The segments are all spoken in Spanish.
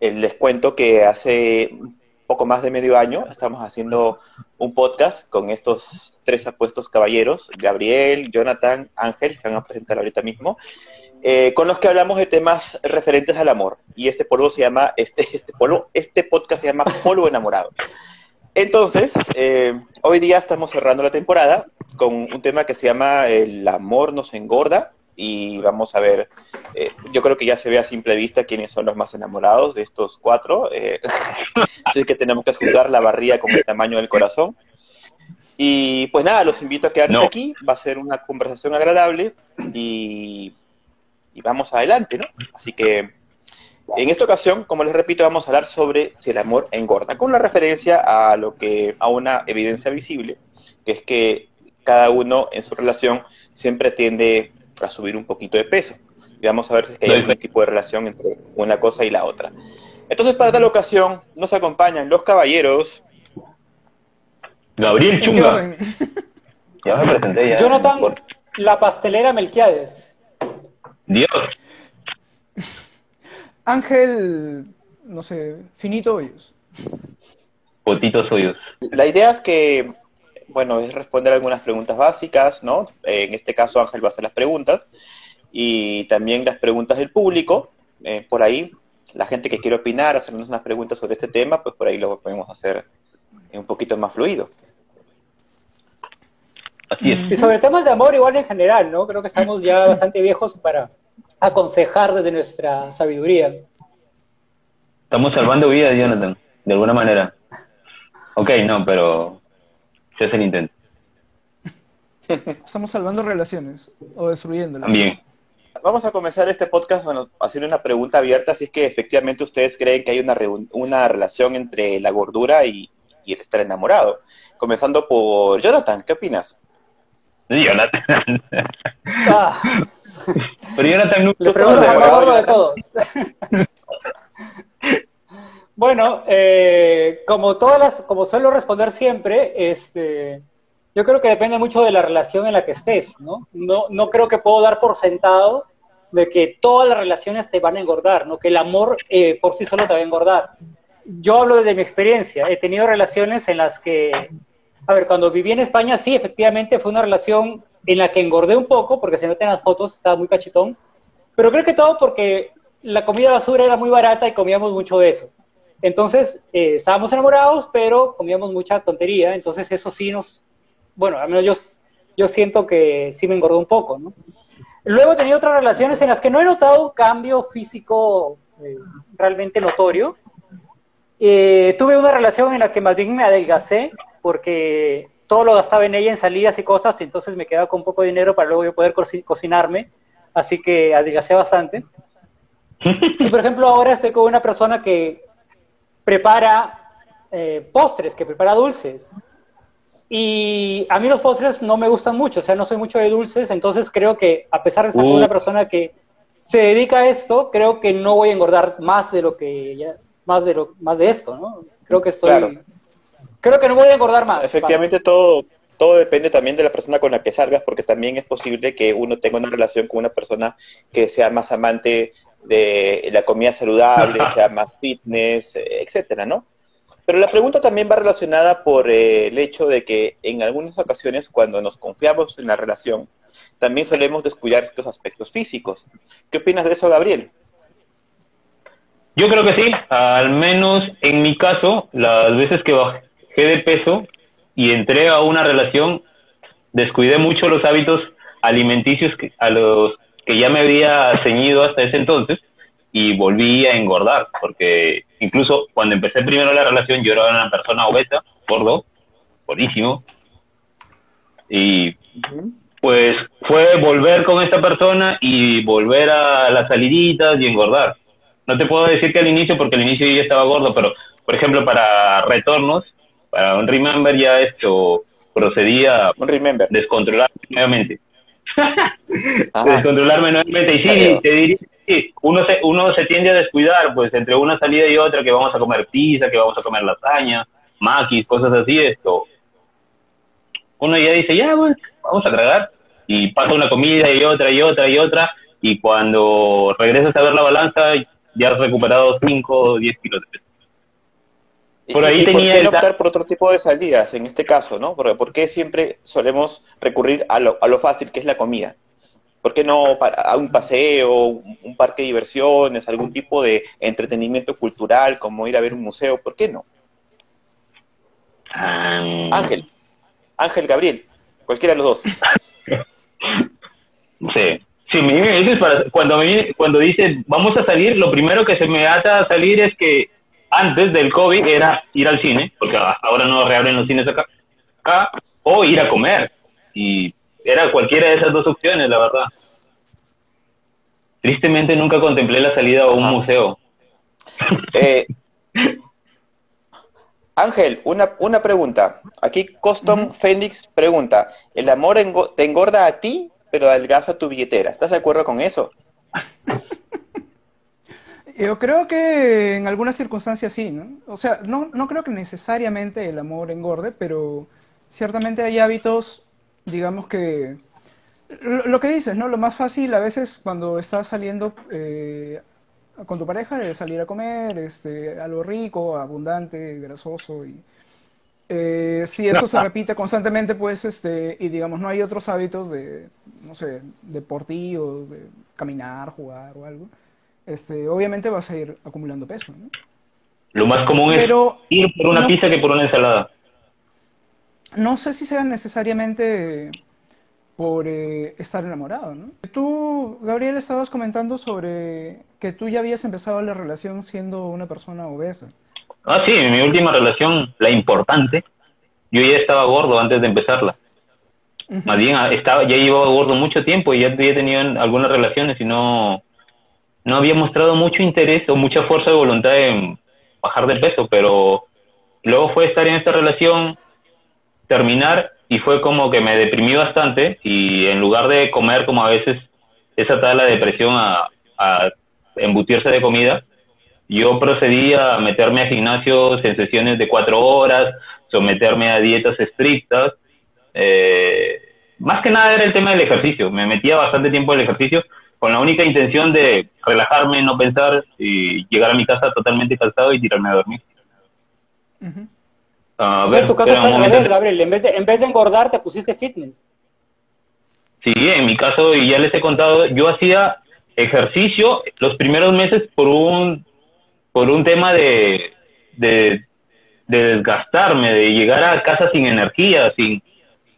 eh, les cuento que hace poco más de medio año estamos haciendo un podcast con estos tres apuestos caballeros, Gabriel, Jonathan, Ángel, se van a presentar ahorita mismo, eh, con los que hablamos de temas referentes al amor. Y este polvo se llama, este, este polvo, este podcast se llama Polvo Enamorado. Entonces, eh, hoy día estamos cerrando la temporada con un tema que se llama El amor nos engorda y vamos a ver, eh, yo creo que ya se ve a simple vista quiénes son los más enamorados de estos cuatro, eh, así que tenemos que juzgar la barría con el tamaño del corazón. Y pues nada, los invito a quedarse aquí, va a ser una conversación agradable y, y vamos adelante, ¿no? Así que en esta ocasión, como les repito, vamos a hablar sobre si el amor engorda, con una referencia a lo que a una evidencia visible, que es que cada uno en su relación siempre tiende a subir un poquito de peso. Y vamos a ver si hay algún tipo de relación entre una cosa y la otra. Entonces, para tal ocasión, nos acompañan los caballeros. Gabriel Chunga. ya me presenté ya. Jonathan, la pastelera Melquiades. Dios. Ángel, no sé, finito hoyos. Potitos hoyos. La idea es que, bueno, es responder algunas preguntas básicas, ¿no? Eh, en este caso Ángel va a hacer las preguntas y también las preguntas del público. Eh, por ahí, la gente que quiere opinar, hacernos unas preguntas sobre este tema, pues por ahí lo podemos hacer un poquito más fluido. Así es. Y sobre temas de amor, igual en general, ¿no? Creo que estamos ya bastante viejos para aconsejar desde nuestra sabiduría. Estamos salvando vidas, Jonathan, de alguna manera. Ok, no, pero se hace el intento. Estamos salvando relaciones o destruyéndolas. También. Vamos a comenzar este podcast bueno, haciendo una pregunta abierta, si es que efectivamente ustedes creen que hay una, una relación entre la gordura y, y el estar enamorado. Comenzando por Jonathan, ¿qué opinas? Jonathan. Ah. Pero Jonathan no... Le pregunto de todos. Bueno, eh, como todas las, como suelo responder siempre, este, yo creo que depende mucho de la relación en la que estés, ¿no? No, no creo que puedo dar por sentado de que todas las relaciones te van a engordar, ¿no? Que el amor eh, por sí solo te va a engordar. Yo hablo desde mi experiencia. He tenido relaciones en las que, a ver, cuando viví en España, sí, efectivamente fue una relación en la que engordé un poco, porque se notan las fotos, estaba muy cachetón, pero creo que todo porque la comida basura era muy barata y comíamos mucho de eso. Entonces, eh, estábamos enamorados, pero comíamos mucha tontería, entonces eso sí nos, bueno, al menos yo, yo siento que sí me engordó un poco, ¿no? Luego he tenido otras relaciones en las que no he notado un cambio físico eh, realmente notorio. Eh, tuve una relación en la que más bien me adelgacé porque todo lo gastaba en ella en salidas y cosas, y entonces me quedaba con poco dinero para luego yo poder cocinarme, así que adelgacé bastante. Y por ejemplo, ahora estoy con una persona que prepara eh, postres, que prepara dulces. Y a mí los postres no me gustan mucho, o sea, no soy mucho de dulces, entonces creo que a pesar de con una persona que se dedica a esto, creo que no voy a engordar más de lo que ya, más de lo, más de esto, ¿no? Creo que estoy Creo que no voy a engordar más. Efectivamente, todo, todo depende también de la persona con la que salgas, porque también es posible que uno tenga una relación con una persona que sea más amante de la comida saludable, sea más fitness, etcétera, ¿no? Pero la pregunta también va relacionada por eh, el hecho de que en algunas ocasiones, cuando nos confiamos en la relación, también solemos descuidar estos aspectos físicos. ¿Qué opinas de eso, Gabriel? Yo creo que sí, al menos en mi caso, las veces que bajé de peso y entré a una relación, descuidé mucho los hábitos alimenticios a los que ya me había ceñido hasta ese entonces y volví a engordar, porque incluso cuando empecé primero la relación yo era una persona obesa, gordo, buenísimo, y pues fue volver con esta persona y volver a las saliditas y engordar. No te puedo decir que al inicio, porque al inicio yo ya estaba gordo, pero por ejemplo para retornos para un Remember ya esto procedía remember. descontrolarme nuevamente. Y sí, te diría, sí, uno se, uno se tiende a descuidar, pues entre una salida y otra, que vamos a comer pizza, que vamos a comer lasaña, maquis, cosas así, esto. Uno ya dice, ya, pues, vamos a tragar. Y pasa una comida y otra y otra y otra. Y cuando regresas a ver la balanza, ya has recuperado 5 o 10 kilos de peso. Por ahí tenía por qué no optar por otro tipo de salidas en este caso, no? Porque ¿por qué siempre solemos recurrir a lo, a lo fácil que es la comida? ¿Por qué no a un paseo, un parque de diversiones, algún tipo de entretenimiento cultural como ir a ver un museo? ¿Por qué no? Ángel, Ángel Gabriel, cualquiera de los dos. sí. Sí, me para, cuando, me, cuando dice vamos a salir, lo primero que se me ata a salir es que antes del COVID era ir al cine, porque ahora no reabren los cines acá, acá, o ir a comer. Y era cualquiera de esas dos opciones, la verdad. Tristemente nunca contemplé la salida a un museo. Eh, Ángel, una, una pregunta. Aquí Costom Phoenix pregunta, ¿el amor te engorda a ti, pero adelgaza tu billetera? ¿Estás de acuerdo con eso? Yo creo que en algunas circunstancias sí, ¿no? O sea, no, no creo que necesariamente el amor engorde, pero ciertamente hay hábitos, digamos que... Lo, que dices, ¿no? Lo más fácil a veces cuando estás saliendo eh, con tu pareja es salir a comer, este, algo rico, abundante, grasoso y... Eh, si eso se repite constantemente, pues, este, y digamos, no hay otros hábitos de, no sé, deportivos, de caminar, jugar o algo, este, obviamente vas a ir acumulando peso. ¿no? Lo más común es ir por una pizza que por una ensalada. No sé si sea necesariamente por eh, estar enamorado, ¿no? Tú, Gabriel, estabas comentando sobre que tú ya habías empezado la relación siendo una persona obesa. Ah, sí, en mi última relación, la importante, yo ya estaba gordo antes de empezarla. Más bien, ah, estaba, ya llevaba gordo mucho tiempo y ya había tenido algunas relaciones y no, no había mostrado mucho interés o mucha fuerza de voluntad en bajar de peso, pero luego fue estar en esta relación, terminar y fue como que me deprimí bastante y en lugar de comer como a veces esa tal la depresión a, embutirse de comida, yo procedí a meterme a gimnasios en sesiones de cuatro horas, someterme a dietas estrictas. Eh, más que nada era el tema del ejercicio, me metía bastante tiempo en el ejercicio con la única intención de relajarme, no pensar y llegar a mi casa totalmente cansado y tirarme a dormir. en tu caso fue al revés, Gabriel. En vez, de, en vez de engordar, te pusiste fitness. Sí, en mi caso, y ya les he contado, yo hacía ejercicio los primeros meses por un, por un tema de, de, desgastarme, de llegar a casa sin energía, sin,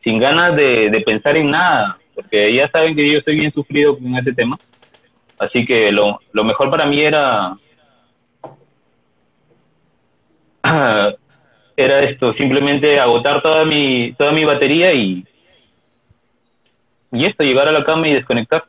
sin ganas de, de pensar en nada porque ya saben que yo estoy bien sufrido con este tema. Así que lo, lo mejor para mí era era esto, simplemente agotar toda mi toda mi batería y y esto, llegar a la cama y desconectar.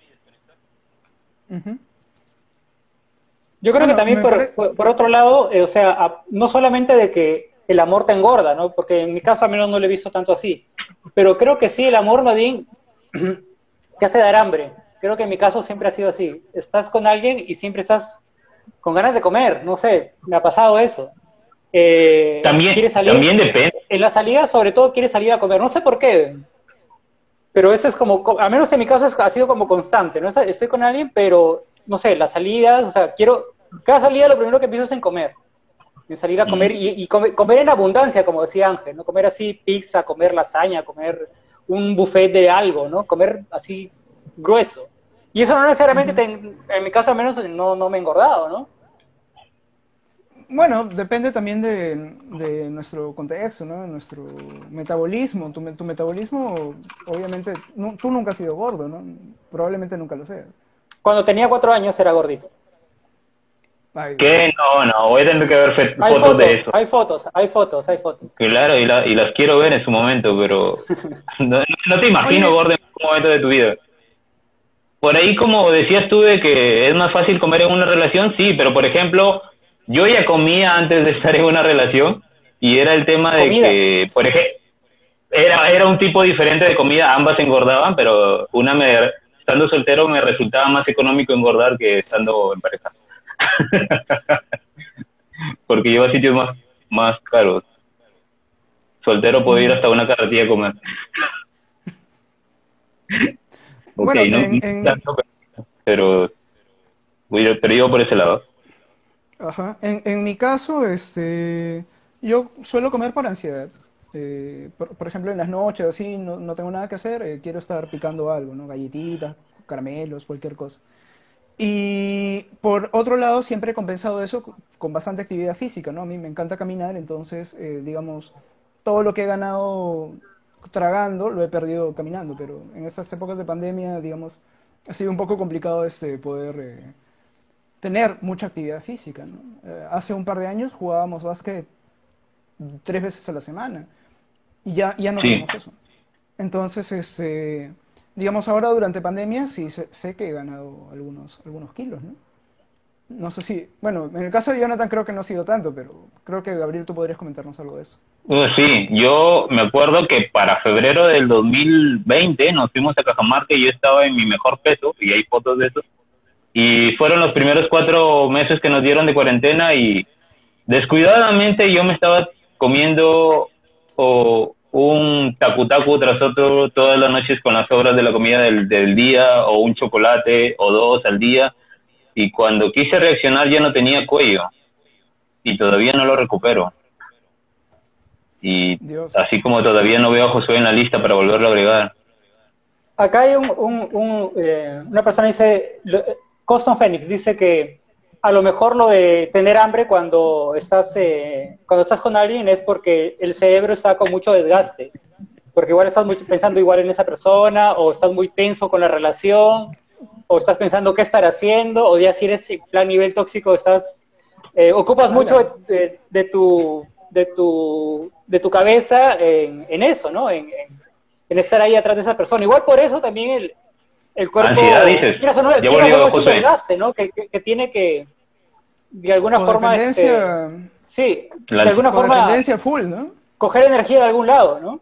Yo creo que también por, por, otro lado, eh, o sea, no solamente de que el amor te engorda, ¿no? Porque en mi caso a menos no lo he visto tanto así, pero creo que sí, el amor más bien te hace dar hambre. Creo que en mi caso siempre ha sido así. Estás con alguien y siempre estás con ganas de comer, no sé, me ha pasado eso. Eh, también, también depende. En la salida, sobre todo, quieres salir a comer, no sé por qué. Pero eso es como, al menos en mi caso ha sido como constante, ¿no? Estoy con alguien, pero, no sé, las salidas, o sea, quiero, cada salida lo primero que empiezo es en comer. En salir a comer, y, comer, comer, en abundancia, como decía Ángel, ¿no? Comer así pizza, comer lasaña, comer un buffet de algo, ¿no? Comer así grueso. Y eso no necesariamente, en mi caso al menos, no, no me he engordado, ¿no? Bueno, depende también de, nuestro contexto, ¿no? Nuestro metabolismo. Tu, tu metabolismo, obviamente, tú nunca has sido gordo, ¿no? Probablemente nunca lo seas. Cuando tenía cuatro años era gordito. ¿Qué? No, no, voy a tener que ver fotos, de eso. Hay fotos, hay fotos, hay fotos. Claro, y, y las quiero ver en su momento, pero no, te imagino gordo en algún momento de tu vida. Por ahí, como decías tú, de que es más fácil comer en una relación, sí, pero por ejemplo, yo ya comía antes de estar en una relación y era el tema de que, por ejemplo, era, era un tipo diferente de comida, ambas engordaban, pero una me, estando soltero me resultaba más económico engordar que estando en pareja. Porque lleva sitios más, más caros. Soltero puedo ir hasta una carretilla a comer. ok, no, pero, pero yo por ese lado. Ajá. En, en mi caso, este, yo suelo comer por ansiedad. Eh, por, por ejemplo, en las noches, así, no, no tengo nada que hacer, eh, quiero estar picando algo, ¿no? Galletitas, caramelos, cualquier cosa. Y por otro lado, siempre he compensado eso co- con bastante actividad física, ¿no? A mí me encanta caminar, entonces, eh, digamos, todo lo que he ganado tragando lo he perdido caminando, pero en estas épocas de pandemia, digamos, ha sido un poco complicado este poder eh, tener mucha actividad física, ¿no? Eh, hace un par de años jugábamos básquet tres veces a la semana y ya, ya no Sí. hacemos eso. Entonces, este, digamos, ahora durante pandemia sí sé, sé que he ganado algunos, algunos kilos, ¿no? No sé si, bueno, en el caso de Jonathan creo que no ha sido tanto, pero creo que Gabriel tú podrías comentarnos algo de eso. Uh, sí, yo me acuerdo que para febrero del 2020 nos fuimos a Cajamarca y yo estaba en mi mejor peso, y hay fotos de eso. Y fueron los primeros cuatro meses que nos dieron de cuarentena y descuidadamente yo me estaba comiendo o un tacu tacu tras otro todas las noches con las sobras de la comida del, del día o un chocolate o dos al día y cuando quise reaccionar ya no tenía cuello y todavía no lo recupero. Y Dios. así como todavía no veo a Josué en la lista para volverlo a agregar. Acá hay un, un- un, eh, una persona dice, Coston Phoenix dice que a lo mejor lo de tener hambre cuando estás, eh, cuando estás con alguien es porque el cerebro está con mucho desgaste, porque igual estás muy- pensando igual en esa persona o estás muy tenso con la relación o estás pensando qué estar haciendo o ya si eres en plan nivel tóxico estás, eh, ocupas mucho de, de- de tu, de, tu, de tu cabeza en, en eso, ¿no? En- en- en estar ahí atrás de esa persona. Igual por eso también el, el cuerpo... Ansiedad, dices. quieras o no, Ya volvió no. Que, que- que tiene que, de alguna forma... este, sí, La- de alguna forma full, ¿no? coger energía de algún lado, ¿no?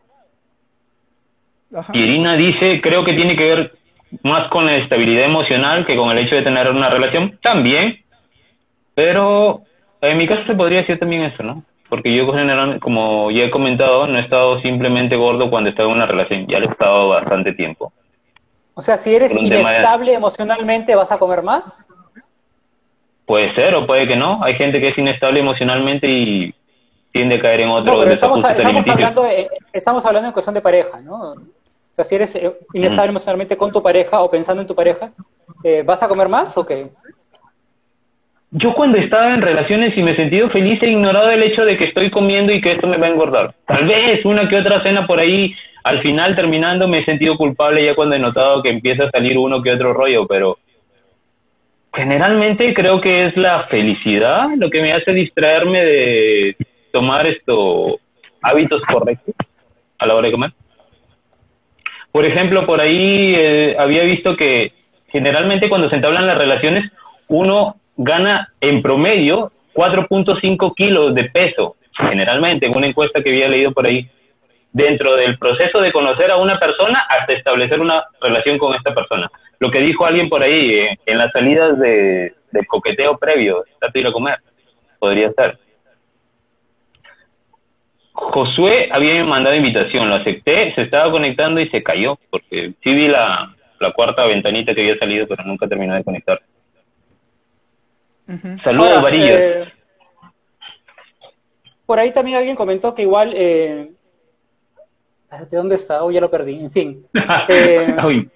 Ajá. Y Irina dice, creo que tiene que ver más con la estabilidad emocional que con el hecho de tener una relación. También, pero en mi caso se podría decir también eso, ¿no? Porque yo generalmente, como ya he comentado, no he estado simplemente gordo cuando estaba en una relación, ya lo he estado bastante tiempo. O sea, si eres de- inestable emocionalmente, ¿vas a comer más? Puede ser o puede que no. Hay gente que es inestable emocionalmente y tiende a caer en No, otro pero estamos, hablando de, estamos hablando en cuestión de pareja, ¿no? O sea, si eres eh, inestable emocionalmente con tu pareja o pensando en tu pareja, eh, ¿vas a comer más o qué? Yo cuando estaba en relaciones y me he sentido feliz he ignorado el hecho de que estoy comiendo y que esto me va a engordar. Tal vez una que otra cena por ahí, al final terminando me he sentido culpable ya cuando he notado que empieza a salir uno que otro rollo, pero generalmente creo que es la felicidad lo que me hace distraerme de tomar estos hábitos correctos a la hora de comer. Por ejemplo, por ahí eh, había visto que generalmente cuando se entablan las relaciones, uno gana en promedio 4.5 kilos de peso, generalmente, en una encuesta que había leído por ahí, dentro del proceso de conocer a una persona hasta establecer una relación con esta persona. Lo que dijo alguien por ahí, eh, en las salidas de, de coqueteo previo, de ir a comer, podría ser. Josué había mandado invitación, lo acepté, se estaba conectando y se cayó, porque sí vi la, la cuarta ventanita que había salido, pero nunca terminó de conectar. Ujú. Saludos, Ahora, Varillas. eh, por ahí también alguien comentó que igual... Eh, espérate, ¿dónde está? Oh, ya lo perdí. En fin. Eh, Uy,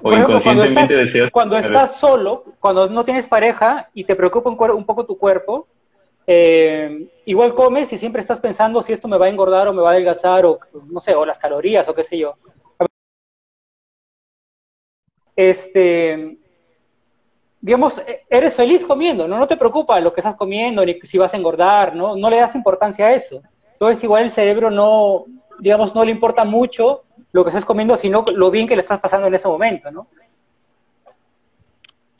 o por ejemplo, cuando estás, cuando estás solo, cuando no tienes pareja y te preocupa un poco tu cuerpo, eh, igual comes y siempre estás pensando si esto me va a engordar o me va a adelgazar o no sé, o las calorías o qué sé yo. Este, digamos, e- eres feliz comiendo, ¿no? No te preocupa lo que estás comiendo ni si vas a engordar, ¿no? No le das importancia a eso. Entonces igual el cerebro no, digamos, no le importa mucho lo que estás comiendo, sino lo bien que le estás pasando en ese momento, ¿no?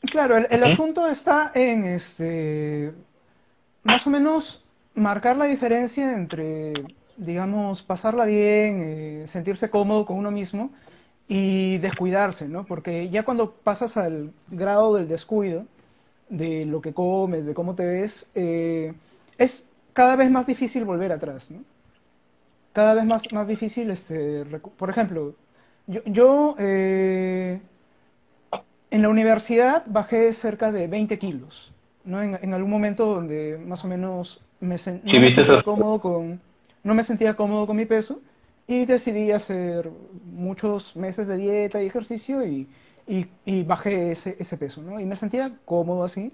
Claro, el, asunto está en este más o menos marcar la diferencia entre, digamos, pasarla bien, eh, sentirse cómodo con uno mismo y descuidarse, ¿no? Porque ya cuando pasas al grado del descuido, de lo que comes, de cómo te ves, eh, es cada vez más difícil volver atrás, ¿no? Cada vez más, más difícil, este, por ejemplo, yo, yo eh, en la universidad bajé cerca de 20 kilos, ¿no? En, en algún momento donde más o menos me, sen- no me sentía cómodo con, no me sentía cómodo con mi peso y decidí hacer muchos meses de dieta y ejercicio y, y, y bajé ese, ese peso, ¿no? Y me sentía cómodo así.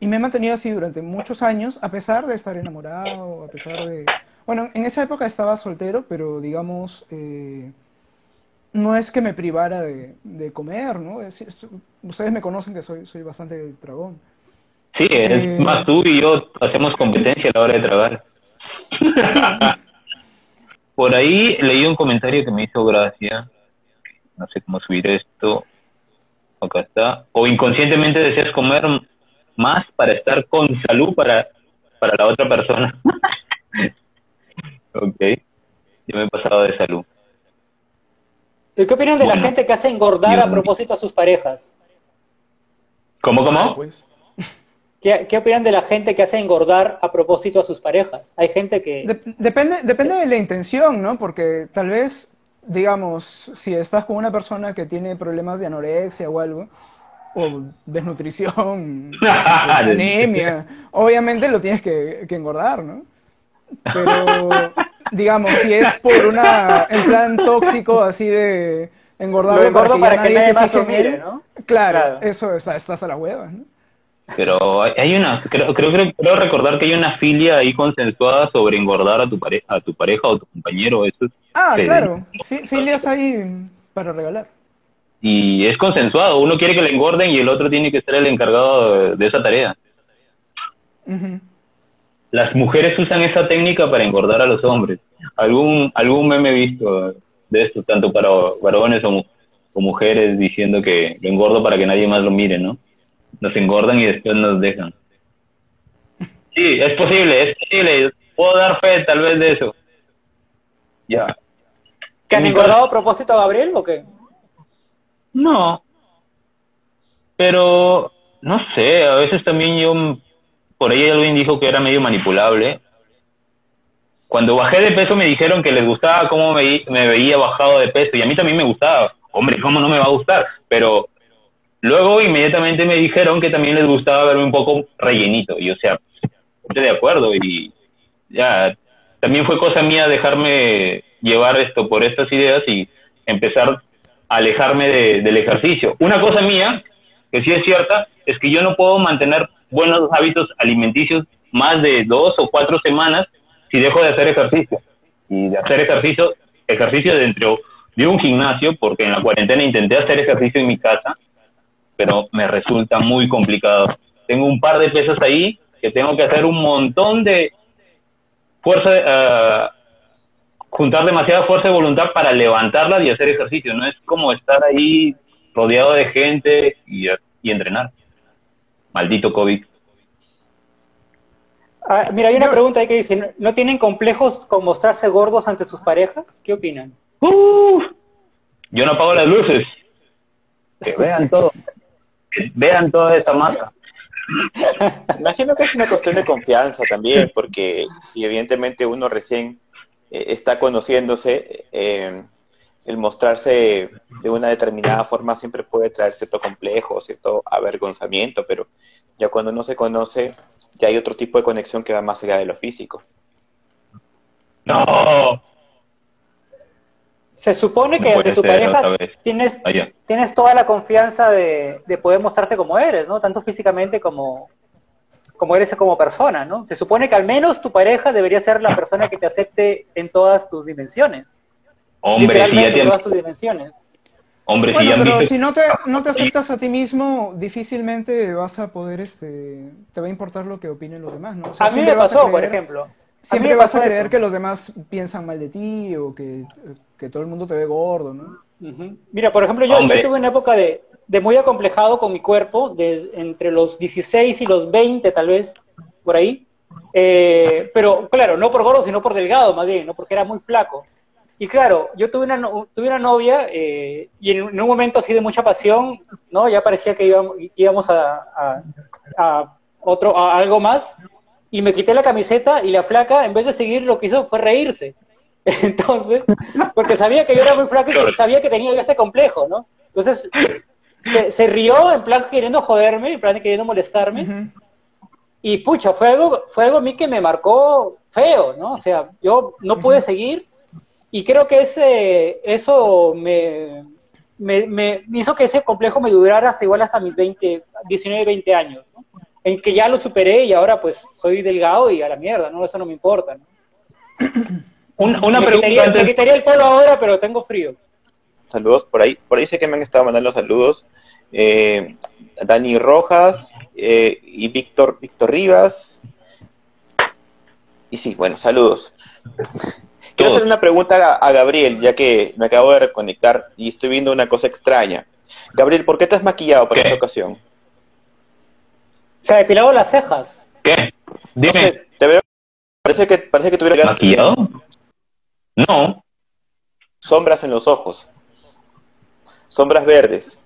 Y me he mantenido así durante muchos años, a pesar de estar enamorado, a pesar de... Bueno, en esa época estaba soltero, pero digamos, eh, no es que me privara de, de comer, ¿no? Es- es- ustedes me conocen que soy, soy bastante dragón. Sí, es Eh, más tú y yo hacemos competencia a la hora de tragar. Por ahí leí un comentario que me hizo gracia. No sé cómo subir esto. Acá está. O inconscientemente deseas comer más para estar con salud para, para la otra persona. ok. Yo me he pasado de salud. ¿Y ¿Qué opinan de la gente que hace engordar yo- a propósito a sus parejas? ¿Cómo, cómo? Pues, ¿Qué, qué opinan de la gente que hace engordar a propósito a sus parejas? Hay gente que... Dep- depende, depende de la intención, ¿no? Porque tal vez, digamos, si estás con una persona que tiene problemas de anorexia o algo, o desnutrición, anemia, obviamente lo tienes que, que engordar, ¿no? Pero, digamos, si es por una, en plan tóxico, así de engordarlo Lo engordo para que nadie se más en mire, ¿no? Claro, Claro. eso está, estás a la hueva, ¿no? Pero hay- hay una, creo, creo, creo, creo recordar que hay una filia ahí consensuada sobre engordar a tu pareja, a tu pareja o tu compañero, eso es- Ah, claro, fi- filias ahí para regalar. y es consensuado, uno quiere que le engorden y el otro tiene que ser el encargado de, de esa tarea. Ujú. Las mujeres usan esa técnica para engordar a los hombres. Algún, algún meme visto de esto, tanto para varones o, mu- o mujeres, diciendo que lo engordo para que nadie más lo mire, ¿no? Nos engordan y después nos dejan. Sí, es posible, es posible. Puedo dar fe tal vez de eso. Ya. ¿Que han Mi engordado a propósito Gabriel o qué? No. Pero, no sé, a veces también yo, por ahí alguien dijo que era medio manipulable. Cuando bajé de peso me dijeron que les gustaba cómo me, veía bajado de peso y a mí también me gustaba. Hombre, ¿cómo no me va a gustar? Pero luego inmediatamente me dijeron que también les gustaba verme un poco rellenito. Y o sea, estoy de acuerdo y ya, también fue cosa mía dejarme llevar esto por estas ideas y empezar a alejarme de- del ejercicio. Una cosa mía, que sí es cierta, es que yo no puedo mantener buenos hábitos alimenticios más de dos o cuatro semanas si dejo de hacer ejercicio. Y de hacer ejercicio, ejercicio dentro de un gimnasio, porque en la cuarentena intenté hacer ejercicio en mi casa, pero me resulta muy complicado. Tengo un par de pesas ahí que tengo que hacer un montón de fuerza, eh, juntar demasiada fuerza de voluntad para levantarlas y hacer ejercicio. No es como estar ahí rodeado de gente y entrenar. Maldito COVID. Ah, mira, hay una Yo- pregunta ahí que dice, ¿no- ¿no tienen complejos con mostrarse gordos ante sus parejas? ¿Qué opinan? ¡Uf! yo no apago las luces. Que vean todo. Que vean toda esa masa. Imagino que es una cuestión de confianza también, porque si evidentemente uno recién eh, está conociéndose, eh, el mostrarse de una determinada forma siempre puede traer cierto complejo, cierto avergonzamiento, pero ya cuando uno se conoce, ya hay otro tipo de conexión que va más allá de lo físico. No. Se supone que No ante puede tu pareja tienes, Allá. tienes toda la confianza de, de poder mostrarte como eres, ¿no? Tanto físicamente como, como eres como persona, ¿no? Se supone que al menos tu pareja debería ser la persona que te acepte en todas tus dimensiones. Hombre, si ya dimensiones. hombre, si Bueno, ya han pero visto si no te, no te aceptas a ti mismo, difícilmente vas a poder, este, te va a importar lo que opinen los demás, ¿no? O sea, A mí me pasó, por ejemplo. Siempre vas a creer eso. que los demás piensan mal de ti o que, que todo el mundo te ve gordo, ¿no? Mira, por ejemplo, yo, tuve una época de, de muy acomplejado con mi cuerpo, de, entre los 16 y los 20 tal vez, por ahí. Eh, pero claro, no por gordo, sino por delgado más bien, ¿no? porque era muy flaco. Y claro, yo tuve una, tuve una novia eh, y en, en un momento así de mucha pasión, ¿no? Ya parecía que íbamos, íbamos a, a- a otro, a algo más. Y me quité la camiseta y la flaca, en vez de seguir, lo que hizo fue reírse. Entonces, porque sabía que yo era muy flaco y que sabía que tenía ese complejo, ¿no? Entonces, se, se rió en plan queriendo joderme, en plan queriendo molestarme. Ujú. y pucha, fue algo, fue algo a mí que me marcó feo, ¿no? O sea, yo no pude seguir y creo que ese, eso me, me, me hizo que ese complejo me durara hasta igual hasta mis 20, 19, 20 años, ¿no? En que ya lo superé y ahora pues soy delgado y a la mierda, ¿no? Eso no me importa, ¿no? Un- una me, pregunta quitaría, antes. me quitaría el polo ahora, pero tengo frío. Saludos por ahí. Por ahí sé que me han estado mandando saludos. Eh, Dani Rojas eh, y Víctor, Víctor Rivas. Y sí, bueno, saludos. Quiero hacer una pregunta a, a Gabriel, ya que me acabo de reconectar y estoy viendo una cosa extraña. Gabriel, ¿por qué te has maquillado para ¿Qué? esta ocasión? Se ha depilado las cejas. ¿Qué? No Dime, sé, te veo. Parece que, parece que tuvieras ¿maquillado? No, sombras en los ojos. Sombras verdes.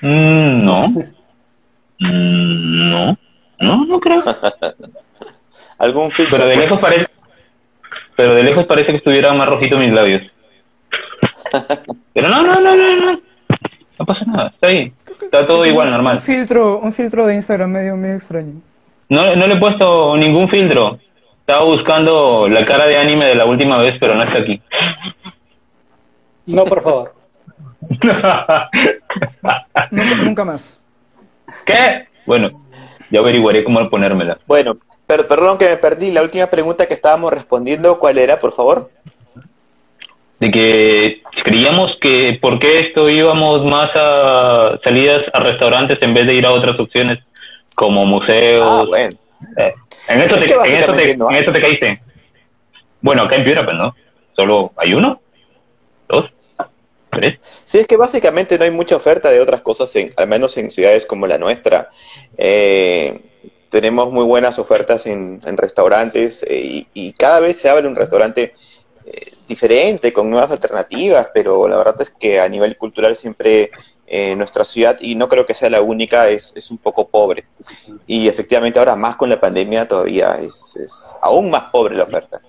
Mm, no. Mm, no, no, no creo. ¿Algún filtro? Pero de lejos parece, pero de lejos parece que estuvieran más rojitos mis labios. Pero no, no, no, no, no. No pasa nada, está ahí. Está todo igual, Un normal. filtro, un filtro de Instagram medio, medio extraño. No, no le he puesto ningún filtro. Estaba buscando la cara de anime de la última vez, pero no está aquí. No, por favor. Nunca, nunca más. ¿Qué? Bueno, ya averiguaré cómo ponérmela. Bueno, pero perdón que me perdí. La última pregunta que estábamos respondiendo, ¿cuál era, por favor? De que creíamos que por qué esto íbamos más a salidas a restaurantes en vez de ir a otras opciones como museos. Ah, bueno. Eh, en, eso Es te, en, eso básicamente te, no hay. en eso te caíste. Bueno, acá en Piura, pues no. Solo hay uno, dos, tres. Sí, es que básicamente no hay mucha oferta de otras cosas, en, al menos en ciudades como la nuestra. Eh, tenemos muy buenas ofertas en, en restaurantes eh, y, y cada vez se abre un restaurante eh, diferente, con nuevas alternativas, pero la verdad es que a nivel cultural siempre eh, nuestra ciudad, y no creo que sea la única, es, es un poco pobre. Y efectivamente ahora más con la pandemia todavía es, es aún más pobre la oferta.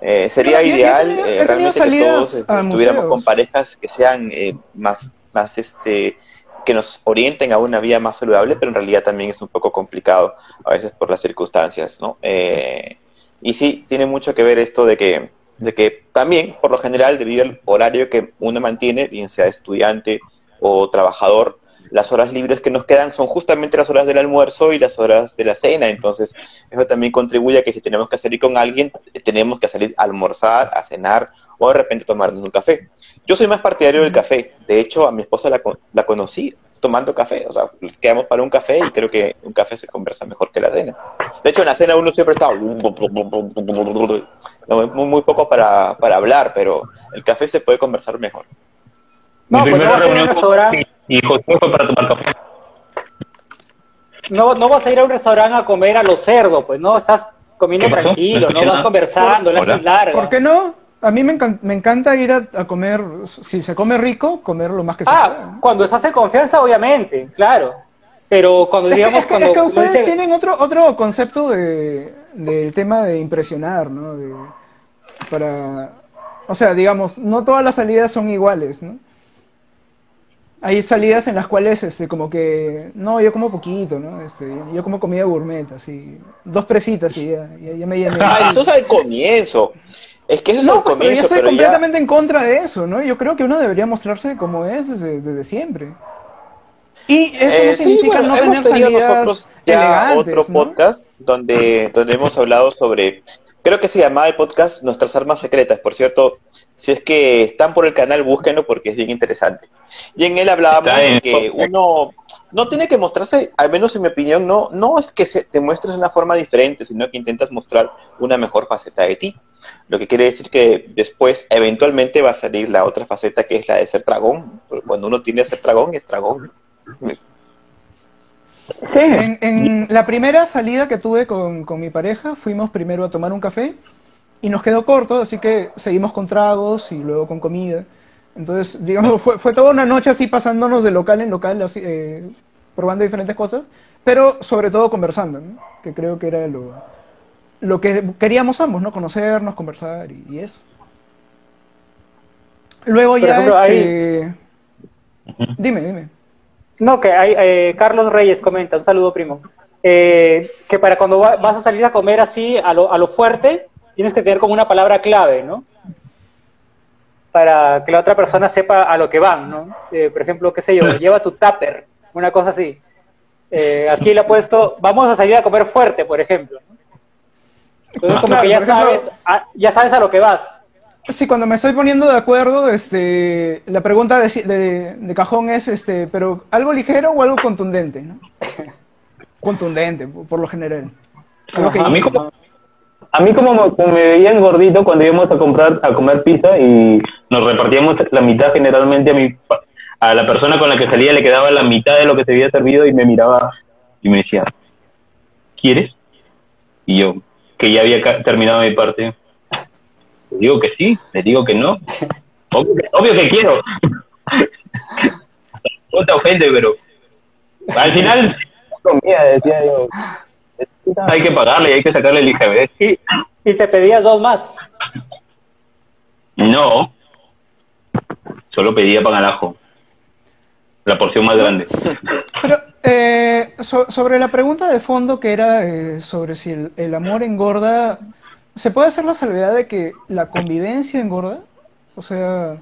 Eh, sería Yo- yo ideal eh, realmente que todos este, estuviéramos con parejas que sean más, más este que nos orienten a una vida más saludable, pero en realidad también es un poco complicado a veces por las circunstancias, ¿no? Eh, y sí, tiene mucho que ver esto de que, de que también, por lo general, debido al horario que uno mantiene, bien sea estudiante o trabajador, las horas libres que nos quedan son justamente las horas del almuerzo y las horas de la cena, entonces eso también contribuye a que si tenemos que salir con alguien, tenemos que salir a almorzar, a cenar o de repente tomarnos un café. Yo soy más partidario del café, de hecho a mi esposa la, la conocí tomando café, o sea, quedamos para un café y creo que un café se conversa mejor que la cena. De hecho en la cena uno siempre está muy, muy poco para, para hablar, pero el café se puede conversar mejor. No, Mi pues no primera vas a ir a un reunión con restaurante, y José fue para tomar café. no, no vas a ir a un restaurante a comer a los cerdos, pues no, estás comiendo tranquilo, No vas conversando, la haces larga. ¿Por qué no? A mí me, encan- me encanta ir a, a comer, si se come rico, comer lo más que se pueda. Ah, cuando estás en confianza, obviamente, claro. Pero cuando Es que, digamos es que- cuando es que ustedes dice- tienen otro, otro concepto de, del tema de impresionar, ¿no? De- para, o sea, digamos, no todas las salidas son iguales, ¿no? Hay salidas en las cuales, este, como que, no, yo como poquito, ¿no? Este, yo como comida gourmet, así, dos presitas y ya, ya, ya me llené. Ah, eso es al comienzo. Es que eso es No, al pues, pero yo comienzo, estoy pero ya... completamente en contra de eso, ¿no? Yo creo que uno debería mostrarse como es desde, desde siempre. Y eso Eh, no sí, significa bueno, no hemos tener tenido nosotros ya otro ¿no? podcast donde, donde hemos hablado sobre, creo que se llamaba el podcast Nuestras Armas Secretas, por cierto, si es que están por el canal, búsquenlo porque es bien interesante. Y en él hablábamos de que uno no tiene que mostrarse, al menos en mi opinión, no, no es que se, te muestres de una forma diferente, sino que intentas mostrar una mejor faceta de ti. Lo que quiere decir que después, eventualmente, va a salir la otra faceta que es la de ser dragón. Porque Cuando uno tiene que ser dragón, es dragón. En, en la primera salida que tuve con, con mi pareja, fuimos primero a tomar un café y nos quedó corto, así que seguimos con tragos y luego con comida. Entonces, digamos, fue, fue toda una noche así pasándonos de local en local, así, eh, probando diferentes cosas, pero sobre todo conversando, ¿no? que creo que era lo, lo que queríamos ambos, ¿no? Conocernos, conversar y, y eso. Luego Por ya, ejemplo, este... Dime, dime. No, que hay, eh, Carlos Reyes comenta, un saludo primo. eh, que para cuando va- vas a salir a comer así a lo, a lo fuerte, tienes que tener como una palabra clave, ¿no? Para que la otra persona sepa a lo que van, ¿no? Eh, por ejemplo, qué sé yo, lleva tu tupper, una cosa así. Eh, aquí le ha puesto, vamos a salir a comer fuerte, por ejemplo. Entonces, como Claro, que ya ejemplo- sabes, a- ya sabes a lo que vas. Sí, cuando me estoy poniendo de acuerdo, este, la pregunta de, de- de cajón es, este, pero ¿algo ligero o algo contundente? ¿no? Contundente, por lo general. Que A mí como. A mí como, me- veían gordito cuando íbamos a comprar a comer pizza y nos repartíamos la mitad generalmente a mi a la persona con la que salía le quedaba la mitad de lo que se había servido y me miraba y me decía ¿quieres? y yo que ya había terminado mi parte le digo que sí, le digo que no obvio que, quiero no te ofende pero al final Comida, decía yo. Hay que pagarle y hay que sacarle el IGB Y, y te pedías dos más. No. Solo pedía pan al ajo. La porción más grande. Pero eh, so- sobre la pregunta de fondo que era eh, sobre si el, el amor engorda, ¿se puede hacer la salvedad de que la convivencia engorda? O sea,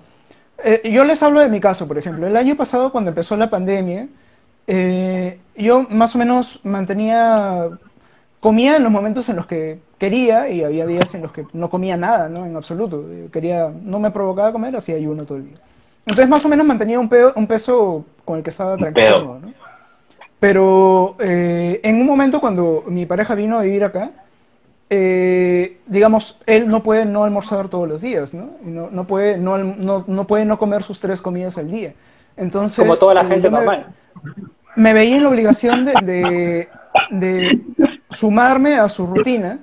eh, yo les hablo de mi caso, por ejemplo. El año pasado, cuando empezó la pandemia, eh, yo más o menos mantenía, comía en los momentos en los que quería y había días en los que no comía nada, ¿no? En absoluto. Eh, Quería, no me provocaba comer, hacía ayuno todo el día. Entonces más o menos mantenía un, peo- un peso con el que estaba tranquilo, ¿no? Pero eh, en un momento cuando mi pareja vino a vivir acá, eh, digamos, él no puede no almorzar todos los días, ¿no? No, no puede no, no, no puede no comer sus tres comidas al día. Entonces, Como toda la eh, gente yo me- normal. me veía en la obligación de, de- de sumarme a su rutina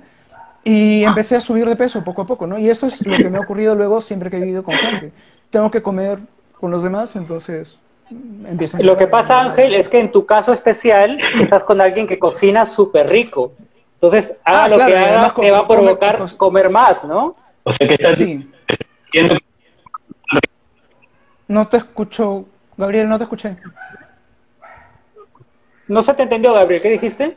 y empecé a subir de peso poco a poco, ¿no? Y eso es lo que me ha ocurrido luego siempre que he vivido con gente. Tengo que comer con los demás, entonces mm, empiezo a Lo que pasa, Ángel, es que en tu caso especial estás con alguien que cocina súper rico. Entonces, haga Ah, lo claro, que haga, además te va a provocar come- comer más, ¿no? O sea que estás Sí, no te escucho, Gabriel, no te escuché. No se te entendió, Gabriel, ¿qué dijiste?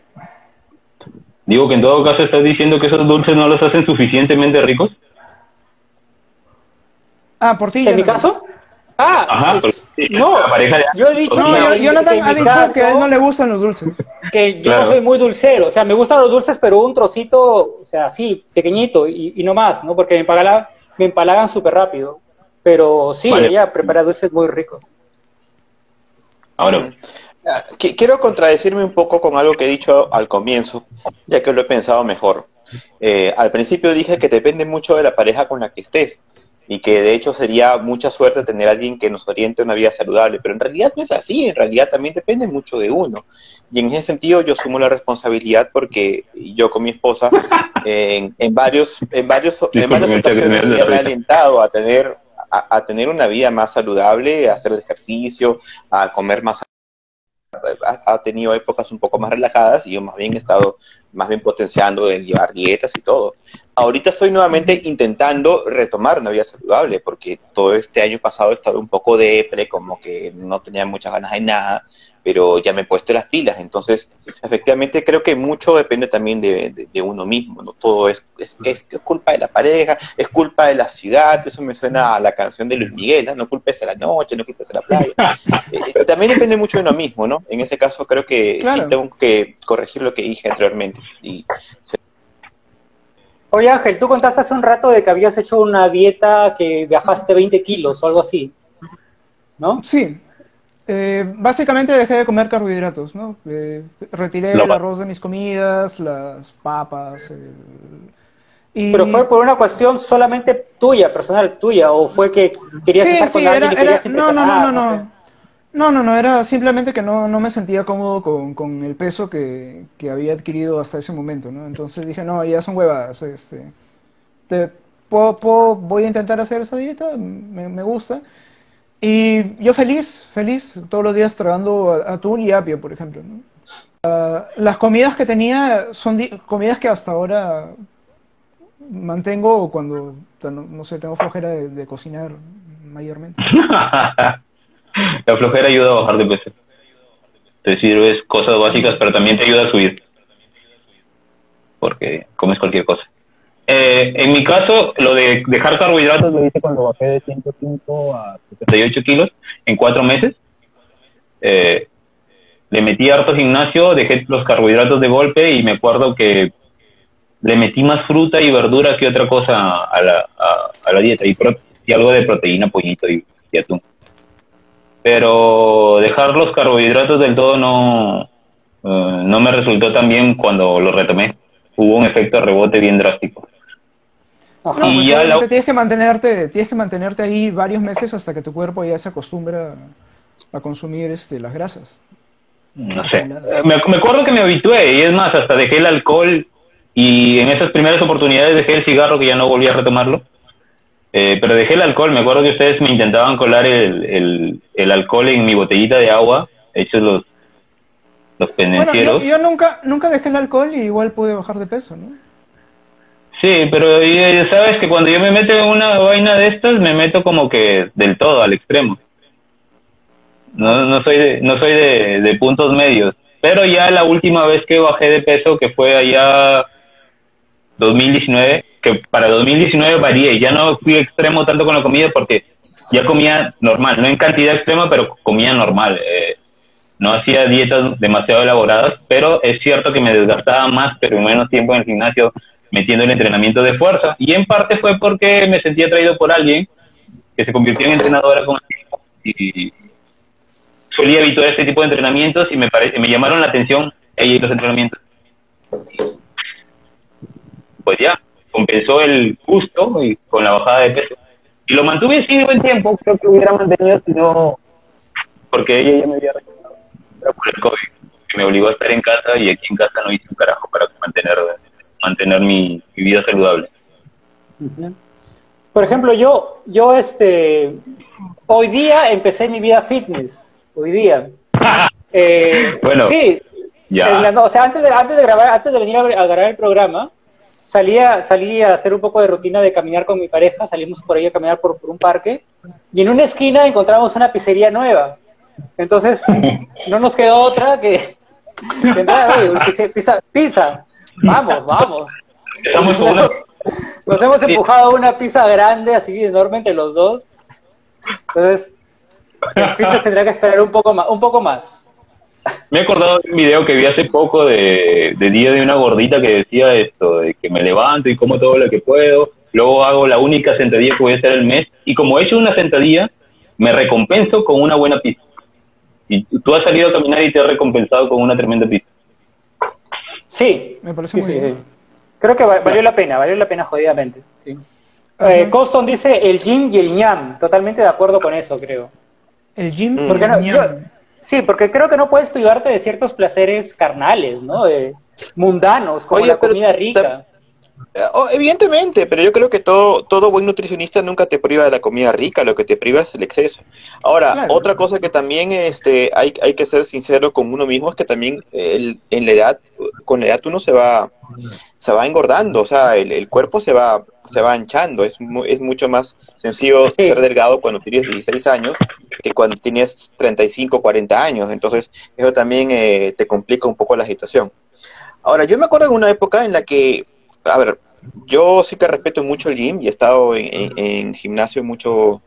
Digo que en todo caso estás diciendo que esos dulces no los hacen suficientemente ricos. Ah, por ti. ¿En mi caso? Ah, Ajá, pues, sí, no, yo he dicho No, yo- Jonathan ha dicho caso, que a él no le gustan los dulces. que yo Claro. no soy muy dulcero, o sea, me gustan los dulces, pero un trocito, o sea, así, pequeñito y, y no más, ¿no? Porque me empalagan, me empalagan súper rápido. Pero sí, Vale. ella prepara dulces muy ricos. Ahora, Ah, qui- Quiero contradecirme un poco con algo que he dicho al comienzo, ya que lo he pensado mejor. Eh, al principio dije que depende mucho de la pareja con la que estés y que de hecho sería mucha suerte tener a alguien que nos oriente a una vida saludable, pero en realidad no es así, en realidad también depende mucho de uno. Y en ese sentido yo sumo la responsabilidad porque yo con mi esposa eh, en, en varios en varios en varias ocasiones me risa. alentado a tener a, a tener una vida más saludable, a hacer ejercicio, a comer más ha, tenido épocas un poco más relajadas y yo más bien he estado más bien potenciando en llevar dietas y todo. Ahorita estoy nuevamente intentando retomar una vida saludable porque todo este año pasado he estado un poco depre, como que no tenía muchas ganas de nada, pero ya me he puesto las pilas. Entonces, efectivamente creo que mucho depende también de, de- de uno mismo, ¿no? Todo es, es, es, es culpa de la pareja, es culpa de la ciudad, eso me suena a la canción de Luis Miguel, ¿no? No culpes a la noche, no culpes a la playa. Eh, también depende mucho de uno mismo, ¿no? En ese caso creo que Claro. sí tengo que corregir lo que dije anteriormente. Y Oye Ángel, tú contaste hace un rato de que habías hecho una dieta que bajaste 20 kilos o algo así, ¿no? Sí. Eh, básicamente dejé de comer carbohidratos, ¿no? Eh, retiré el arroz de mis comidas, las papas. el- y... Pero fue por una cuestión solamente tuya, personal tuya, o fue que querías Sí, estar con sí, alguien era, y querías era- no, no, no, no, sé. no. No, no, no, era simplemente que no, no me sentía cómodo con, con el peso que, que había adquirido hasta ese momento, ¿no? Entonces dije, no, ya son huevadas, este, te- puedo- puedo- voy a intentar hacer esa dieta, me, me gusta. Y yo feliz, feliz, todos los días tragando atún y apio, por ejemplo. Ah, las comidas que tenía son comidas que hasta ahora mantengo cuando, no, no sé, tengo flojera de, de cocinar mayormente. la flojera ayuda a bajar de peso. Te sirves cosas básicas, pero también te ayuda a subir. porque comes cualquier cosa. Eh, en mi caso, lo de dejar carbohidratos lo hice cuando bajé de 105 a 78 kilos en cuatro meses. Eh, le metí harto gimnasio, dejé los carbohidratos de golpe y me acuerdo que le metí más fruta y verdura que otra cosa a la, a, la dieta y, y, algo de proteína, pollito y, y, atún. Pero dejar los carbohidratos del todo no, eh, no me resultó tan bien cuando lo retomé. Hubo un efecto rebote bien drástico. No, pues ya tienes que mantenerte, tienes que mantenerte ahí varios meses hasta que tu cuerpo ya se acostumbra a consumir este, las grasas. No sé. Me, acuerdo que me habitué y es más, hasta dejé el alcohol y en esas primeras oportunidades dejé el cigarro que ya no volví a retomarlo. Eh, pero dejé el alcohol. Me acuerdo que ustedes me intentaban colar el, el, alcohol en mi botellita de agua, hechos los, los pendencieros. yo, nunca, nunca dejé el alcohol y igual pude bajar de peso, ¿no? Sí, pero ya sabes que cuando yo me meto en una vaina de estas, me meto como que del todo, al extremo. No, no soy, de, no soy de, puntos medios. Pero ya la última vez que bajé de peso, que fue allá 2019, que para 2019 varié, ya no fui extremo tanto con la comida porque ya comía normal, no en cantidad extrema, pero comía normal. Eh, no hacía dietas demasiado elaboradas, pero es cierto que me desgastaba más, pero en menos tiempo en el gimnasio metiendo el entrenamiento de fuerza. Y en parte fue porque me sentía atraído por alguien que se convirtió en entrenadora con y, solía evitar este tipo de entrenamientos y me, me llamaron la atención ella y los entrenamientos. Pues ya, compensó el gusto y con la bajada de peso. Y lo mantuve así de buen tiempo, creo que hubiera mantenido si no, porque ella ya me había recomendado, el COVID, me obligó a estar en casa y aquí en casa no hice un carajo para mantener, mantener mi, mi vida saludable. Por ejemplo, yo, yo este, hoy día empecé mi vida fitness hoy día. Eh, bueno, sí. o sea, antes de, antes de grabar, antes de venir a, grabar el programa, salía, salí a hacer un poco de rutina de caminar con mi pareja, salimos por ahí a caminar por, un parque, y en una esquina encontramos una pizzería nueva. Entonces, no nos quedó otra que, que pizza, pizza, vamos, vamos. Nos, hemos empujado una pizza grande, así enorme entre los dos. Entonces, el fitness tendría que esperar un poco más. Un poco más. Me he acordado de un video que vi hace poco de, día de una gordita que decía esto, de que me levanto y como todo lo que puedo, luego hago la única sentadilla que voy a hacer el mes, y como he hecho una sentadilla, me recompenso con una buena pista. Y tú has salido a caminar y te has recompensado con una tremenda pista. Sí, me parece muy bien. Creo que valió la pena, valió la pena jodidamente. Sí. Eh, Coston dice el yin y el ñam, totalmente de acuerdo con eso, creo. El gym. Mm. Porque sí, porque creo que no puedes privarte de ciertos placeres carnales, ¿no? mundanos, como la comida rica. Eh, oh, evidentemente, pero yo creo que todo, todo buen nutricionista nunca te priva de la comida rica, lo que te priva es el exceso. Ahora, otra cosa que también este, hay, hay que ser sincero con uno mismo es que también el, en la edad, con la edad uno se va, se va engordando, o sea, el, el cuerpo se va, se va anchando, es, es mucho más sencillo ser delgado cuando tienes 16 años que cuando tienes 35, 40 años, entonces eso también eh, te complica un poco la situación. Ahora, yo me acuerdo de una época en la que a ver, yo sí que respeto mucho el gym y he estado en, gimnasio mucho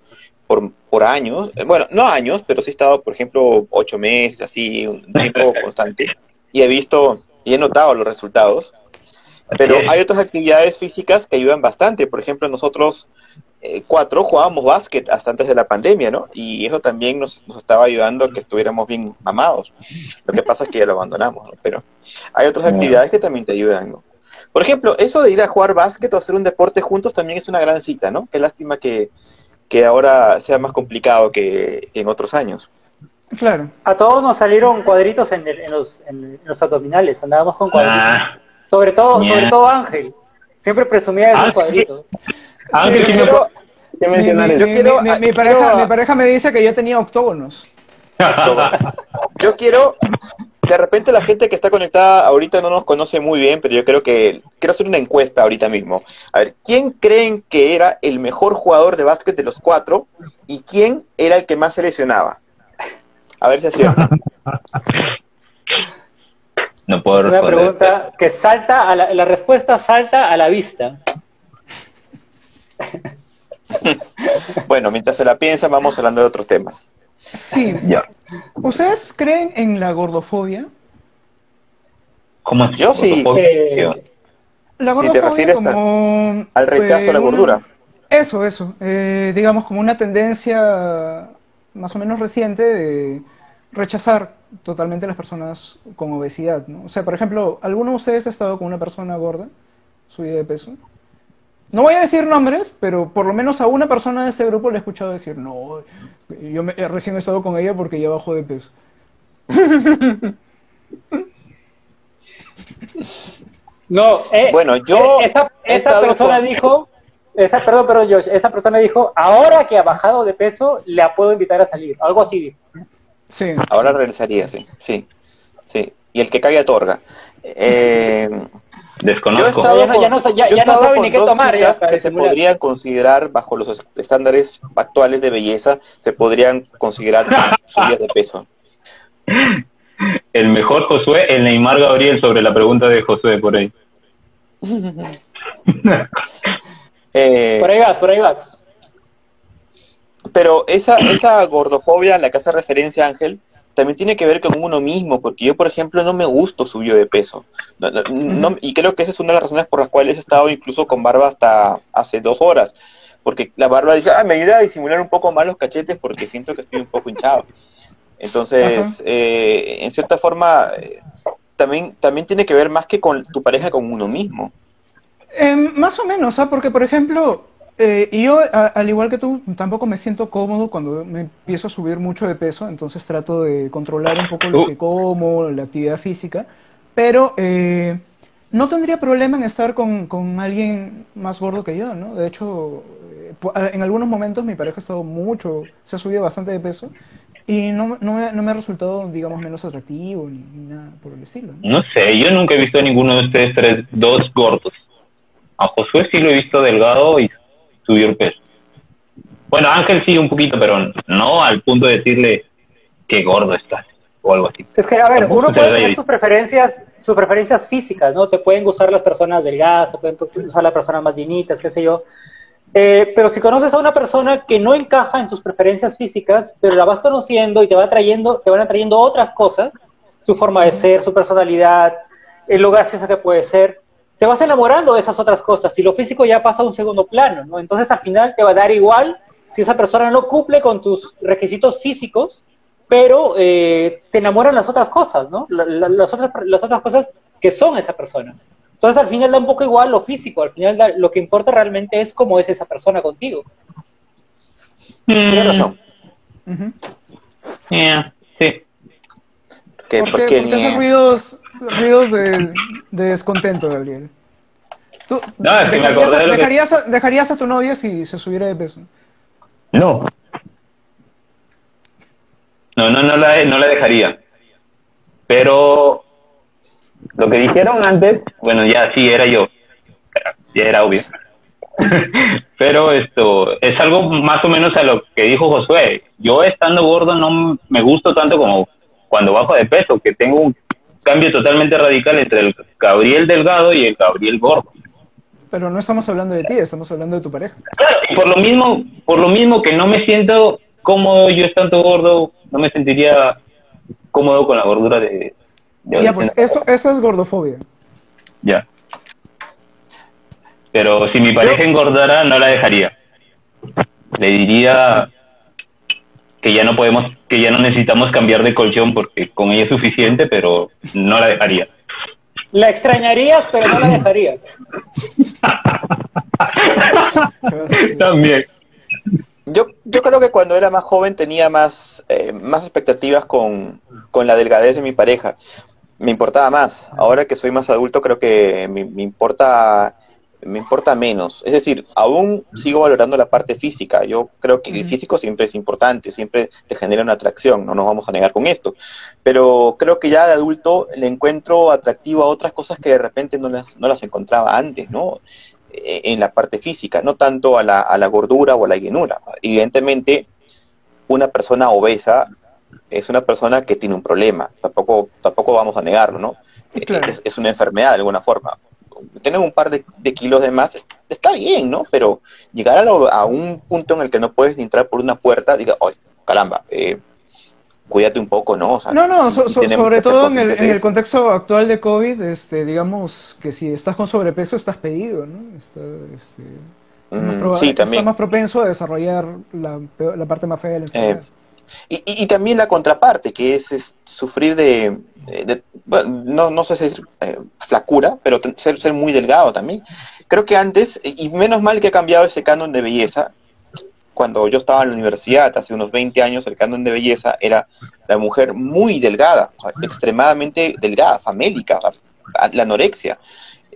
por, por, años. Bueno, no años, pero sí he estado, por ejemplo, ocho meses, así, un tiempo constante. Y he visto y he notado los resultados. Pero hay otras actividades físicas que ayudan bastante. Por ejemplo, nosotros eh, cuatro jugábamos básquet hasta antes de la pandemia, ¿no? Y eso también nos, nos, estaba ayudando a que estuviéramos bien mamados. Lo que pasa es que ya lo abandonamos, ¿no? Pero hay otras actividades que también te ayudan, ¿no? Por ejemplo, eso de ir a jugar básquet o hacer un deporte juntos también es una gran cita, ¿no? Qué lástima que, ahora sea más complicado que, en otros años. Claro. A todos nos salieron cuadritos en, los, abdominales, andábamos con cuadritos. Ah. sobre todo, sobre todo Ángel. Siempre presumía de esos cuadritos. Ángel, mi, pareja, me dice que yo tenía octógonos. Yo quiero de repente la gente que está conectada ahorita no nos conoce muy bien, pero yo creo que quiero hacer una encuesta ahorita mismo. A ver, ¿quién creen que era el mejor jugador de básquet de los cuatro y quién era el que más se lesionaba? A ver si es cierto. No puedo Es una responder. pregunta que salta, a la, la respuesta salta a la vista. Bueno, mientras se la piensan, vamos hablando de otros temas. Sí. Ya. ¿Ustedes creen en la gordofobia? ¿Cómo es? Yo sí. Eh, La Si te gordofobia a- como... al rechazo a la un- gordura. Eso, eso. Eh, digamos como una tendencia más o menos reciente de rechazar totalmente a las personas con obesidad, ¿no? O sea, por ejemplo, ¿alguno de ustedes ha estado con una persona gorda, subida de peso? No voy a decir nombres, pero por lo menos a una persona de este grupo le he escuchado decir, no, yo me- eh, recién he estado con ella porque ya bajó de peso. no, eh, Bueno, yo eh, esa, he esa persona con- dijo, esa, perdón, perdón, Josh, esa persona dijo, ahora que ha bajado de peso, la puedo invitar a salir. Algo así dijo. Sí. Ahora regresaría, sí, sí, sí. Y el que cae otorga. Eh, Yo he Desconozco. Ya no- ya ya- yo ya no estado sabe con ni qué tomar, ya, que se podrían considerar bajo los est- estándares actuales de belleza, se podrían considerar subidas de peso. El mejor Josué, el Neymar Gabriel sobre la pregunta de Josué por ahí. Eh, Por ahí vas, por ahí vas. pero esa, esa gordofobia a la que hace referencia Ángel también tiene que ver con uno mismo, porque yo, por ejemplo, no me gusto subido de peso. No- no- no- y creo que esa es una de las razones por las cuales he estado incluso con barba hasta hace dos horas. Porque la barba dije, ah, me ayuda a disimular un poco más los cachetes porque siento que estoy un poco hinchado. Entonces, eh, en cierta forma, eh, también, también tiene que ver más que con tu pareja, con uno mismo. Eh, más o menos, ¿ah? Porque, por ejemplo, eh, yo, a- al igual que tú, tampoco me siento cómodo cuando me empiezo a subir mucho de peso, entonces trato de controlar un poco lo Uh. que como, la actividad física, pero eh, no tendría problema en estar con, con alguien más gordo que yo, ¿no? De hecho, eh, en algunos momentos mi pareja ha estado mucho, se ha subido bastante de peso y no, no, me, no me ha resultado, digamos, menos atractivo ni, ni nada por el estilo, ¿no? No sé, yo nunca he visto a ninguno de ustedes tres, dos gordos. A Josué sí lo he visto delgado y subió el peso. Bueno, Ángel sí un poquito, pero no al punto de decirle que gordo estás o algo así. Es que, a ver, uno puede tener sus preferencias, sus preferencias físicas, ¿no? Te pueden gustar las personas delgadas, te pueden gustar las personas más llenitas, qué sé yo. Eh, pero si conoces a una persona que no encaja en tus preferencias físicas, pero la vas conociendo y te va trayendo, te van atrayendo otras cosas, su forma de ser, su personalidad, el lo graciosa que puede ser, te vas enamorando de esas otras cosas y lo físico ya pasa a un segundo plano, ¿no? Entonces al final te va a dar igual si esa persona no cumple con tus requisitos físicos, pero eh, te enamoran las otras cosas, ¿no? La- la- las, otras, las otras cosas que son esa persona. Entonces al final da un poco igual lo físico, al final da- lo que importa realmente es cómo es esa persona contigo. Tienes Mm, razón. Ujú. yeah, sí. Que, ¿Por qué, porque por qué esos ni- ruidos, ruidos de, de descontento, Gabriel? ¿Tú No, es que me dejarías, acordé a, de lo que- dejarías a- dejarías a tu novia si se subiera de peso? No. No, no, no la, no la dejaría. Pero lo que dijeron antes, bueno, ya sí, era yo. Ya era obvio. Pero esto es algo más o menos a lo que dijo Josué. Yo estando gordo no me gusto tanto como cuando bajo de peso, que tengo un cambio totalmente radical entre el Gabriel delgado y el Gabriel gordo. Pero no estamos hablando de ti, estamos hablando de tu pareja. Claro, y por lo mismo, por lo mismo que no me siento cómodo yo estando gordo, no me sentiría cómodo con la gordura de, de Ya, pues eso, eso es gordofobia. Ya. Pero si mi pareja engordara, no la dejaría. Le diría que ya no podemos, que ya no necesitamos cambiar de colchón porque con ella es suficiente, pero no la dejaría. La extrañarías, pero no la dejarías. También. Yo, yo creo que cuando era más joven tenía más, eh, más expectativas con, con la delgadez de mi pareja. Me importaba más. Ahora que soy más adulto creo que me, me importa me importa menos. Es decir, aún sigo valorando la parte física. Yo creo que el físico siempre es importante, siempre te genera una atracción, no nos vamos a negar con esto. Pero creo que ya de adulto le encuentro atractivo a otras cosas que de repente no las, no las encontraba antes, ¿no? Eh, en la parte física, no tanto a la, a la gordura o a la llenura. Evidentemente, una persona obesa es una persona que tiene un problema, tampoco, tampoco vamos a negarlo, ¿no? Claro. es, es una enfermedad de alguna forma. Tener un par de, de kilos de más es- está bien, ¿no? Pero llegar a, lo- a un punto en el que no puedes entrar por una puerta, diga, oye, caramba, eh, cuídate un poco, ¿no? O sea, No, no, so- so- sobre todo en el, en el contexto actual de COVID, este, digamos que si estás con sobrepeso estás pedido, ¿no? Está, este, Mm, sí, también. más propenso a desarrollar la, la parte más fea de la enfermedad. Y, y- y también la contraparte, que es, es sufrir de, de- bueno, no, no sé si es eh, flacura, pero ser, ser muy delgado también. Creo que antes, y menos mal que ha cambiado ese canon de belleza, cuando yo estaba en la universidad, hace unos 20 años, el canon de belleza era la mujer muy delgada, o sea, extremadamente delgada, famélica, la anorexia.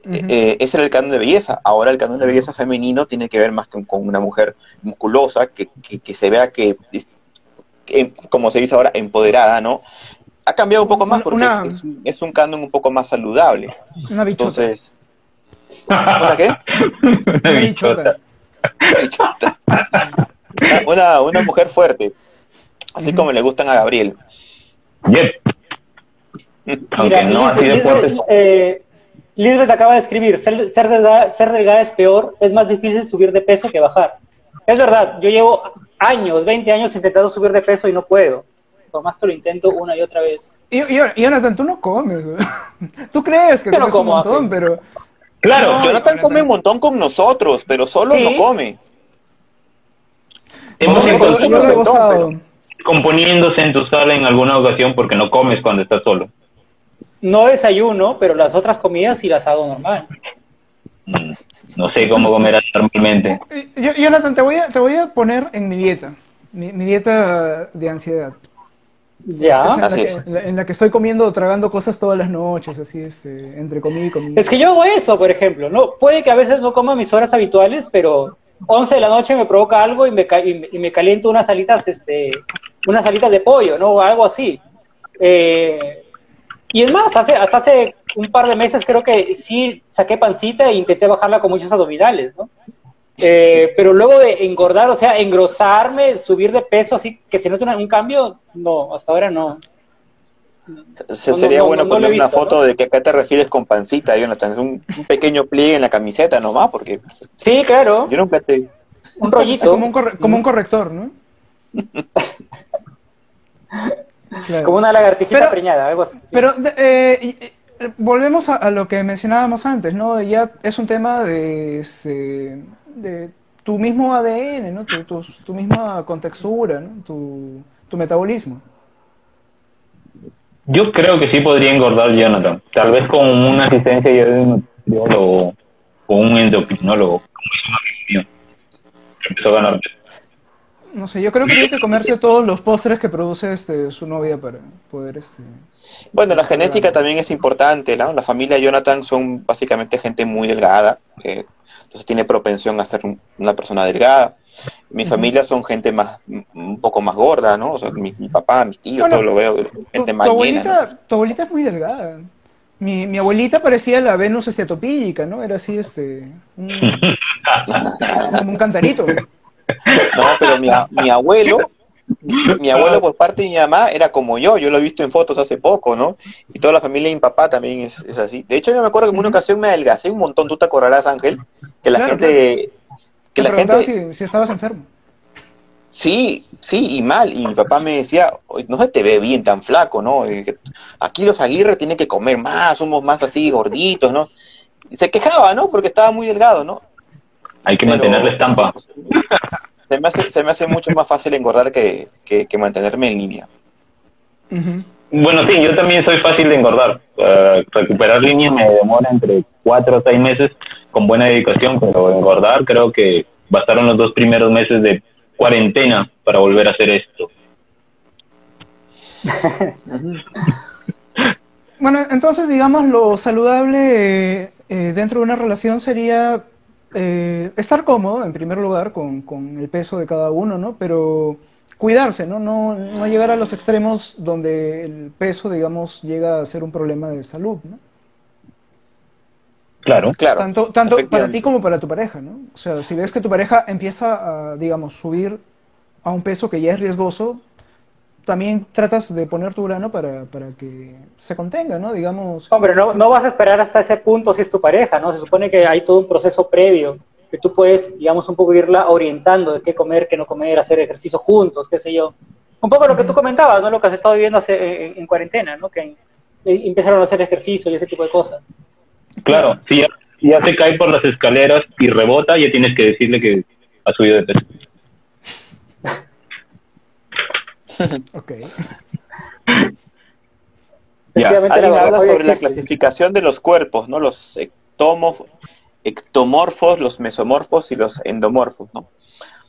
Eh, ese era el canon de belleza. Ahora el canon de belleza femenino tiene que ver más con, con una mujer musculosa, que, que- que se vea que, como se dice ahora, empoderada, ¿no? Ha cambiado un poco más porque Una- es, es un- es un canon un poco más saludable. Una bichota. Entonces, ¿una qué? una bichota. Bichota. Una, una, una mujer fuerte, así como le gustan a Gabriel. Yep. Aunque Mira, no así de eh, Lisbeth acaba de escribir, ser, ser delgada, ser delgada es peor, es más difícil subir de peso que bajar. Es verdad, yo llevo años, 20 años intentando subir de peso y no puedo. Por más que lo intento una y otra vez. Y, y, y Jonathan, tú no comes. Tú crees que Yo no comes como, un montón, pero... Claro, No, Jonathan Jonathan. come un montón con nosotros, pero solo Sí. no come. hemos encontrado componiéndose en tu sala en alguna ocasión porque no comes cuando estás solo. No desayuno, pero las otras comidas sí las hago normal. No sé cómo comerás normalmente. Yo- Jonathan, te voy, a, te voy a poner en mi dieta. Mi, mi dieta de ansiedad. Ya. Es en, la Así que, es. en la- en la que estoy comiendo, tragando cosas todas las noches, así, este, entre comida y comida. Es que yo hago eso, por ejemplo. No, puede que a veces no coma mis horas habituales, pero 11 de la noche me provoca algo y me, ca- y me, y me caliento unas alitas, este, unas alitas de pollo, ¿no? O algo así. Eh, y es más, hace, hasta hace un par de meses creo que sí saqué pancita e intenté bajarla con muchos abdominales, ¿no? Eh, pero luego de engordar, o sea, engrosarme, subir de peso, así que se note un cambio, no, hasta ahora no. Se- No, sería no, bueno no, no lo poner una foto ¿no? de que acá te refieres con pancita, Jonathan. Es un, un pequeño pliegue en la camiseta nomás, porque Sí, claro, yo nunca te... un rollito. como un, corre- como un corrector, ¿no? Claro. Como una lagartijita Pero- preñada, algo así. Pero eh, y- eh, volvemos a, a lo que mencionábamos antes, ¿no? Ya es un tema de, este, de tu mismo ADN, ¿no? Tu, tu, tu misma contextura, ¿no? Tu, tu metabolismo. Yo creo que sí podría engordar Jonathan. Tal vez con una asistencia de un nutriólogo o un endocrinólogo, como Empezó a ganar. No sé, yo creo que tiene que comerse todos los postres que produce este, su novia para poder... Este... Bueno, la genética también es importante, ¿no? La familia Jonathan son básicamente gente muy delgada, eh, entonces tiene propensión a ser un- una persona delgada. Mi familia son gente más, un poco más gorda, ¿no? O sea, mi, mi papá, mis tíos, Bueno, todo lo veo, Tu, gente tu más llena. abuelita, tu abuelita es muy delgada. Mi, mi abuelita parecía la Venus esteatopílica, ¿no? Era así, este... Un, como un cantarito. ¿no? Pero mi, mi abuelo, mi, abuelo por parte de mi mamá era como yo, yo lo he visto en fotos hace poco, ¿no? Y toda la familia de mi papá también es, es así. De hecho, yo me acuerdo que en una ocasión me adelgacé un montón, tú te acordarás, Ángel, que la Claro, gente... Que Te la gente, si, si estabas enfermo. Sí, sí, y mal. Y mi papá me decía, "Oye, no se te ve bien tan flaco, ¿no? Aquí los Aguirre tienen que comer más, somos más así gorditos, ¿no? Y se quejaba, ¿no? Porque estaba muy delgado, ¿no? Hay que Pero- mantener la estampa. Se me hace, se me hace mucho más fácil engordar que, que, que mantenerme en línea. Bueno, sí, yo también soy fácil de engordar. Eh, recuperar línea me demora entre cuatro o seis meses con buena dedicación, pero engordar creo que bastaron los dos primeros meses de cuarentena para volver a hacer esto. Bueno, entonces, digamos, lo saludable eh, dentro de una relación sería eh, estar cómodo, en primer lugar, con, con el peso de cada uno, ¿no? Pero cuidarse, ¿no? ¿no? No llegar a los extremos donde el peso, digamos, llega a ser un problema de salud, ¿no? Claro. Claro. Tanto, tanto para ti como para tu pareja, ¿no? O sea, si ves que tu pareja empieza a, digamos, subir a un peso que ya es riesgoso, también tratas de poner tu grano para, para que se contenga, ¿no? Digamos. Hombre, no, no vas a esperar hasta ese punto si es tu pareja, ¿no? Se supone que hay todo un proceso previo que tú puedes, digamos, un poco irla orientando de qué comer, qué no comer, hacer ejercicio juntos, qué sé yo. Un poco lo que tú comentabas, ¿no? Lo que has estado viviendo hace, en, en cuarentena, ¿no? Que eh, empezaron a hacer ejercicio y ese tipo de cosas. Claro, si ya, si ya se cae por las escaleras y rebota, ya tienes que decirle que ha subido de peso. Ok. Ya. Alguien la habla sobre la existe. clasificación de los cuerpos, ¿no? Los ectomo- ectomorfos, los mesomorfos y los endomorfos, ¿no?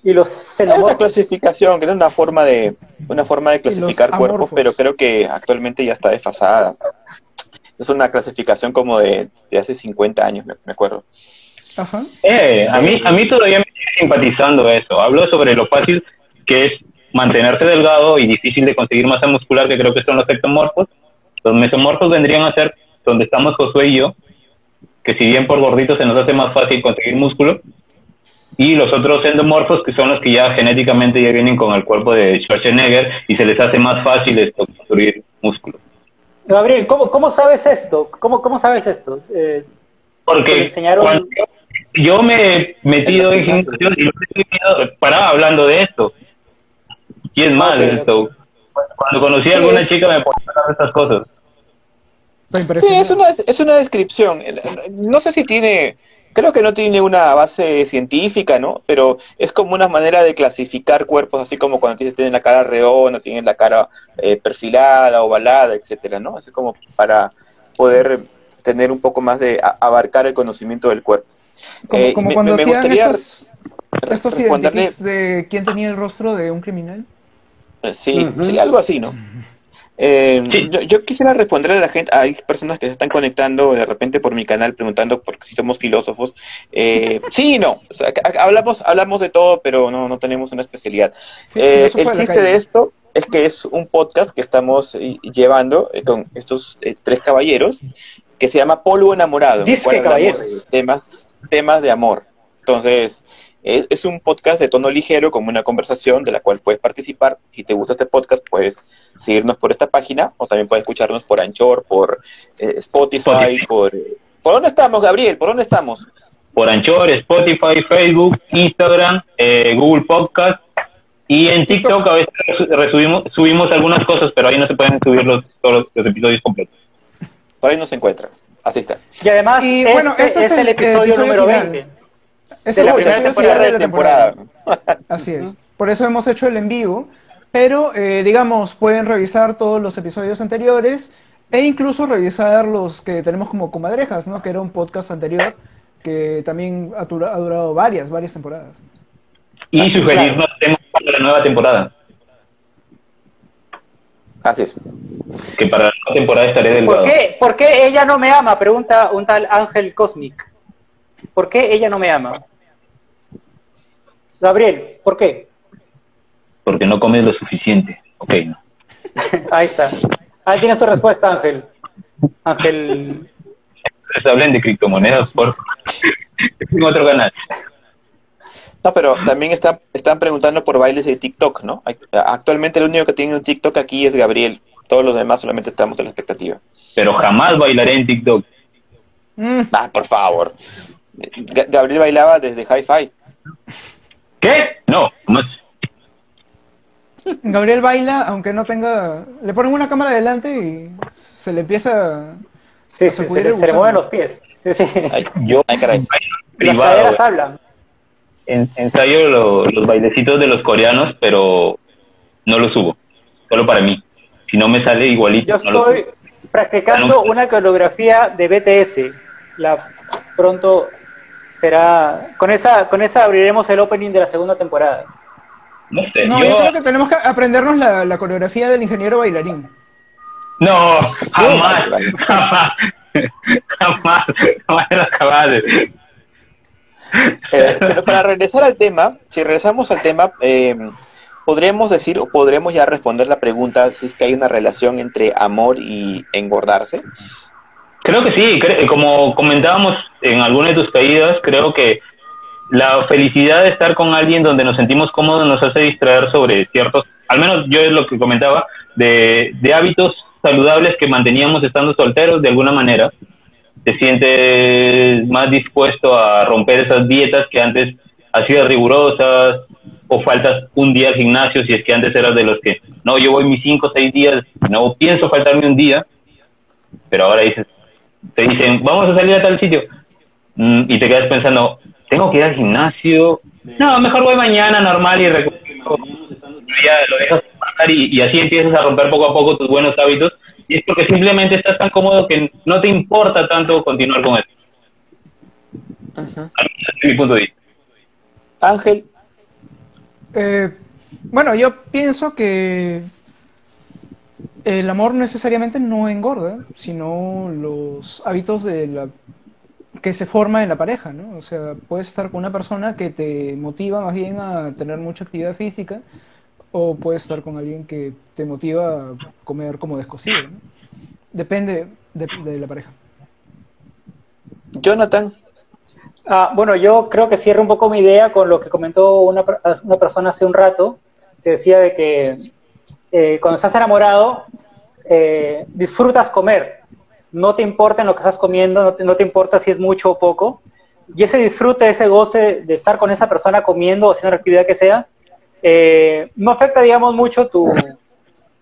Y los Hay una xenomorfos. clasificación, que era una forma de una forma de clasificar cuerpos, pero creo que actualmente ya está desfasada. Es una clasificación como de, de hace 50 años, me, me acuerdo. Ajá. Eh, a mí, a mí todavía me sigue simpatizando eso. Hablo sobre lo fácil que es mantenerse delgado y difícil de conseguir masa muscular, que creo que son los ectomorfos. Los mesomorfos vendrían a ser donde estamos Josué y yo, que si bien por gorditos se nos hace más fácil conseguir músculo, y los otros endomorfos, que son los que ya genéticamente ya vienen con el cuerpo de Schwarzenegger y se les hace más fácil esto, construir músculo. Gabriel, ¿cómo, cómo sabes esto? ¿Cómo, cómo sabes esto? Eh, ¿Te Porque enseñaron? cuando yo, me he metido en gimnasio y lo he vivido para hablando de esto. Y es más, esto. Cuando conocí a Sí, alguna es- chica me ponía a hablar de estas cosas. Sí, es una, es una descripción. No sé si tiene, creo que no tiene una base científica, ¿no? Pero es como una manera de clasificar cuerpos, así como cuando tienes, tienen la cara redonda, tienen la cara eh, perfilada, ovalada, etcétera, ¿no? Es como para poder tener un poco más de a- abarcar el conocimiento del cuerpo. Como, Eh, como me- cuando me hacían gustaría estos, estos de quién tenía el rostro de un criminal. Sí, Ujú. sí, algo así, ¿no? Eh, Sí. yo, yo quisiera responder a la gente, hay personas que se están conectando de repente por mi canal preguntando por si somos filósofos. Eh, sí y no, O sea, hablamos, hablamos de todo, pero no, no tenemos una especialidad. Eh, el chiste de esto es que es un podcast que estamos eh, llevando eh, con estos eh, tres caballeros que se llama Polvo Enamorado, en el cual hablamos temas, temas de amor. Entonces, es, es un podcast de tono ligero, como una conversación de la cual puedes participar. Si te gusta este podcast, puedes seguirnos por esta página o también puedes escucharnos por Anchor, por eh, Spotify, Spotify. por... eh, ¿Por dónde estamos, Gabriel? ¿Por dónde estamos? Por Anchor, Spotify, Facebook, Instagram, eh, Google Podcast y en TikTok a veces resubimos, subimos algunas cosas, pero ahí no se pueden subir los, todos los, episodios completos. Por ahí nos encuentran. Así está. Y además, Y este, bueno, este es, el episodio, número final. 20. Es De el la primera Cierre de la temporada. Así es. Por eso hemos hecho el en vivo. Pero, eh, digamos, pueden revisar todos los episodios anteriores e incluso revisar los que tenemos como comadrejas, ¿no? Que era un podcast anterior que también ha, dura- ha durado varias, varias temporadas. Y sugerirnos temas para la nueva temporada, Así es. que para la nueva temporada estaré delgado. ¿Por qué? ¿Por qué ella no me ama? Pregunta un tal Ángel Cosmic. ¿Por qué ella no me ama? Gabriel, ¿por qué? Porque no comes lo suficiente. Ok, no. Ahí está. Ahí tienes tu respuesta, Ángel. Ángel. Entonces hablen de criptomonedas, por en otro canal. No, pero también está, están preguntando por bailes de TikTok, ¿no? Actualmente el único que tiene un TikTok aquí es Gabriel. Todos los demás solamente estamos en la expectativa. Pero jamás bailaré en TikTok. Mm, Ah, por favor. Ga- Gabriel bailaba desde Hi-Fi. ¿Qué? No. Gabriel baila, aunque no tenga... Le ponen una cámara delante y se le empieza... Sí, A sí, se, le- se mueven los pies. Sí, sí. Ay, Yo ay, caray. Las caderas hablan. en- ensayo lo- los bailecitos de los coreanos, pero no los subo. Solo para mí. Si no me sale igualito, Yo no estoy practicando una coreografía de BTS. La pronto será con esa con esa abriremos el opening de la segunda temporada. No sé. No, yo, yo creo que tenemos que aprendernos la, la coreografía del ingeniero bailarín. No, jamás. Jamás. Jamás. Jamás capaz de- Eh, pero para regresar al tema, si regresamos al tema, eh, podríamos decir o podremos ya responder la pregunta si es que hay una relación entre amor y engordarse. Creo que sí, cre- como comentábamos en algunas de tus caídas, creo que la felicidad de estar con alguien donde nos sentimos cómodos nos hace distraer sobre ciertos, al menos yo es lo que comentaba, de, de hábitos saludables que manteníamos estando solteros de alguna manera. Te sientes más dispuesto a romper esas dietas que antes hacías rigurosas o faltas un día al gimnasio si es que antes eras de los que, no, yo voy mis cinco o seis días, no pienso faltarme un día, pero ahora dices, te dicen, vamos a salir a tal sitio, mm, y te quedas pensando, tengo que ir al gimnasio, no, mejor voy mañana normal y ya lo dejas pasar y, y así empiezas a romper poco a poco tus buenos hábitos. Y es porque simplemente estás tan cómodo que no te importa tanto continuar con eso. Mi punto de vista. Ángel, Eh, bueno, yo pienso que el amor necesariamente no engorda, sino los hábitos de la que se forma en la pareja, ¿no? O sea, puedes estar con una persona que te motiva más bien a tener mucha actividad física, o puedes estar con alguien que te motiva a comer como descosido, ¿no? Depende de, de la pareja. Jonathan, Ah, bueno, yo creo que cierro un poco mi idea con lo que comentó una, una persona hace un rato, que decía de que eh, cuando estás enamorado, eh, disfrutas comer, no te importa en lo que estás comiendo, no te, importa si es mucho o poco, y ese disfrute, ese goce de estar con esa persona comiendo o haciendo la actividad que sea, eh, no afecta, digamos, mucho tu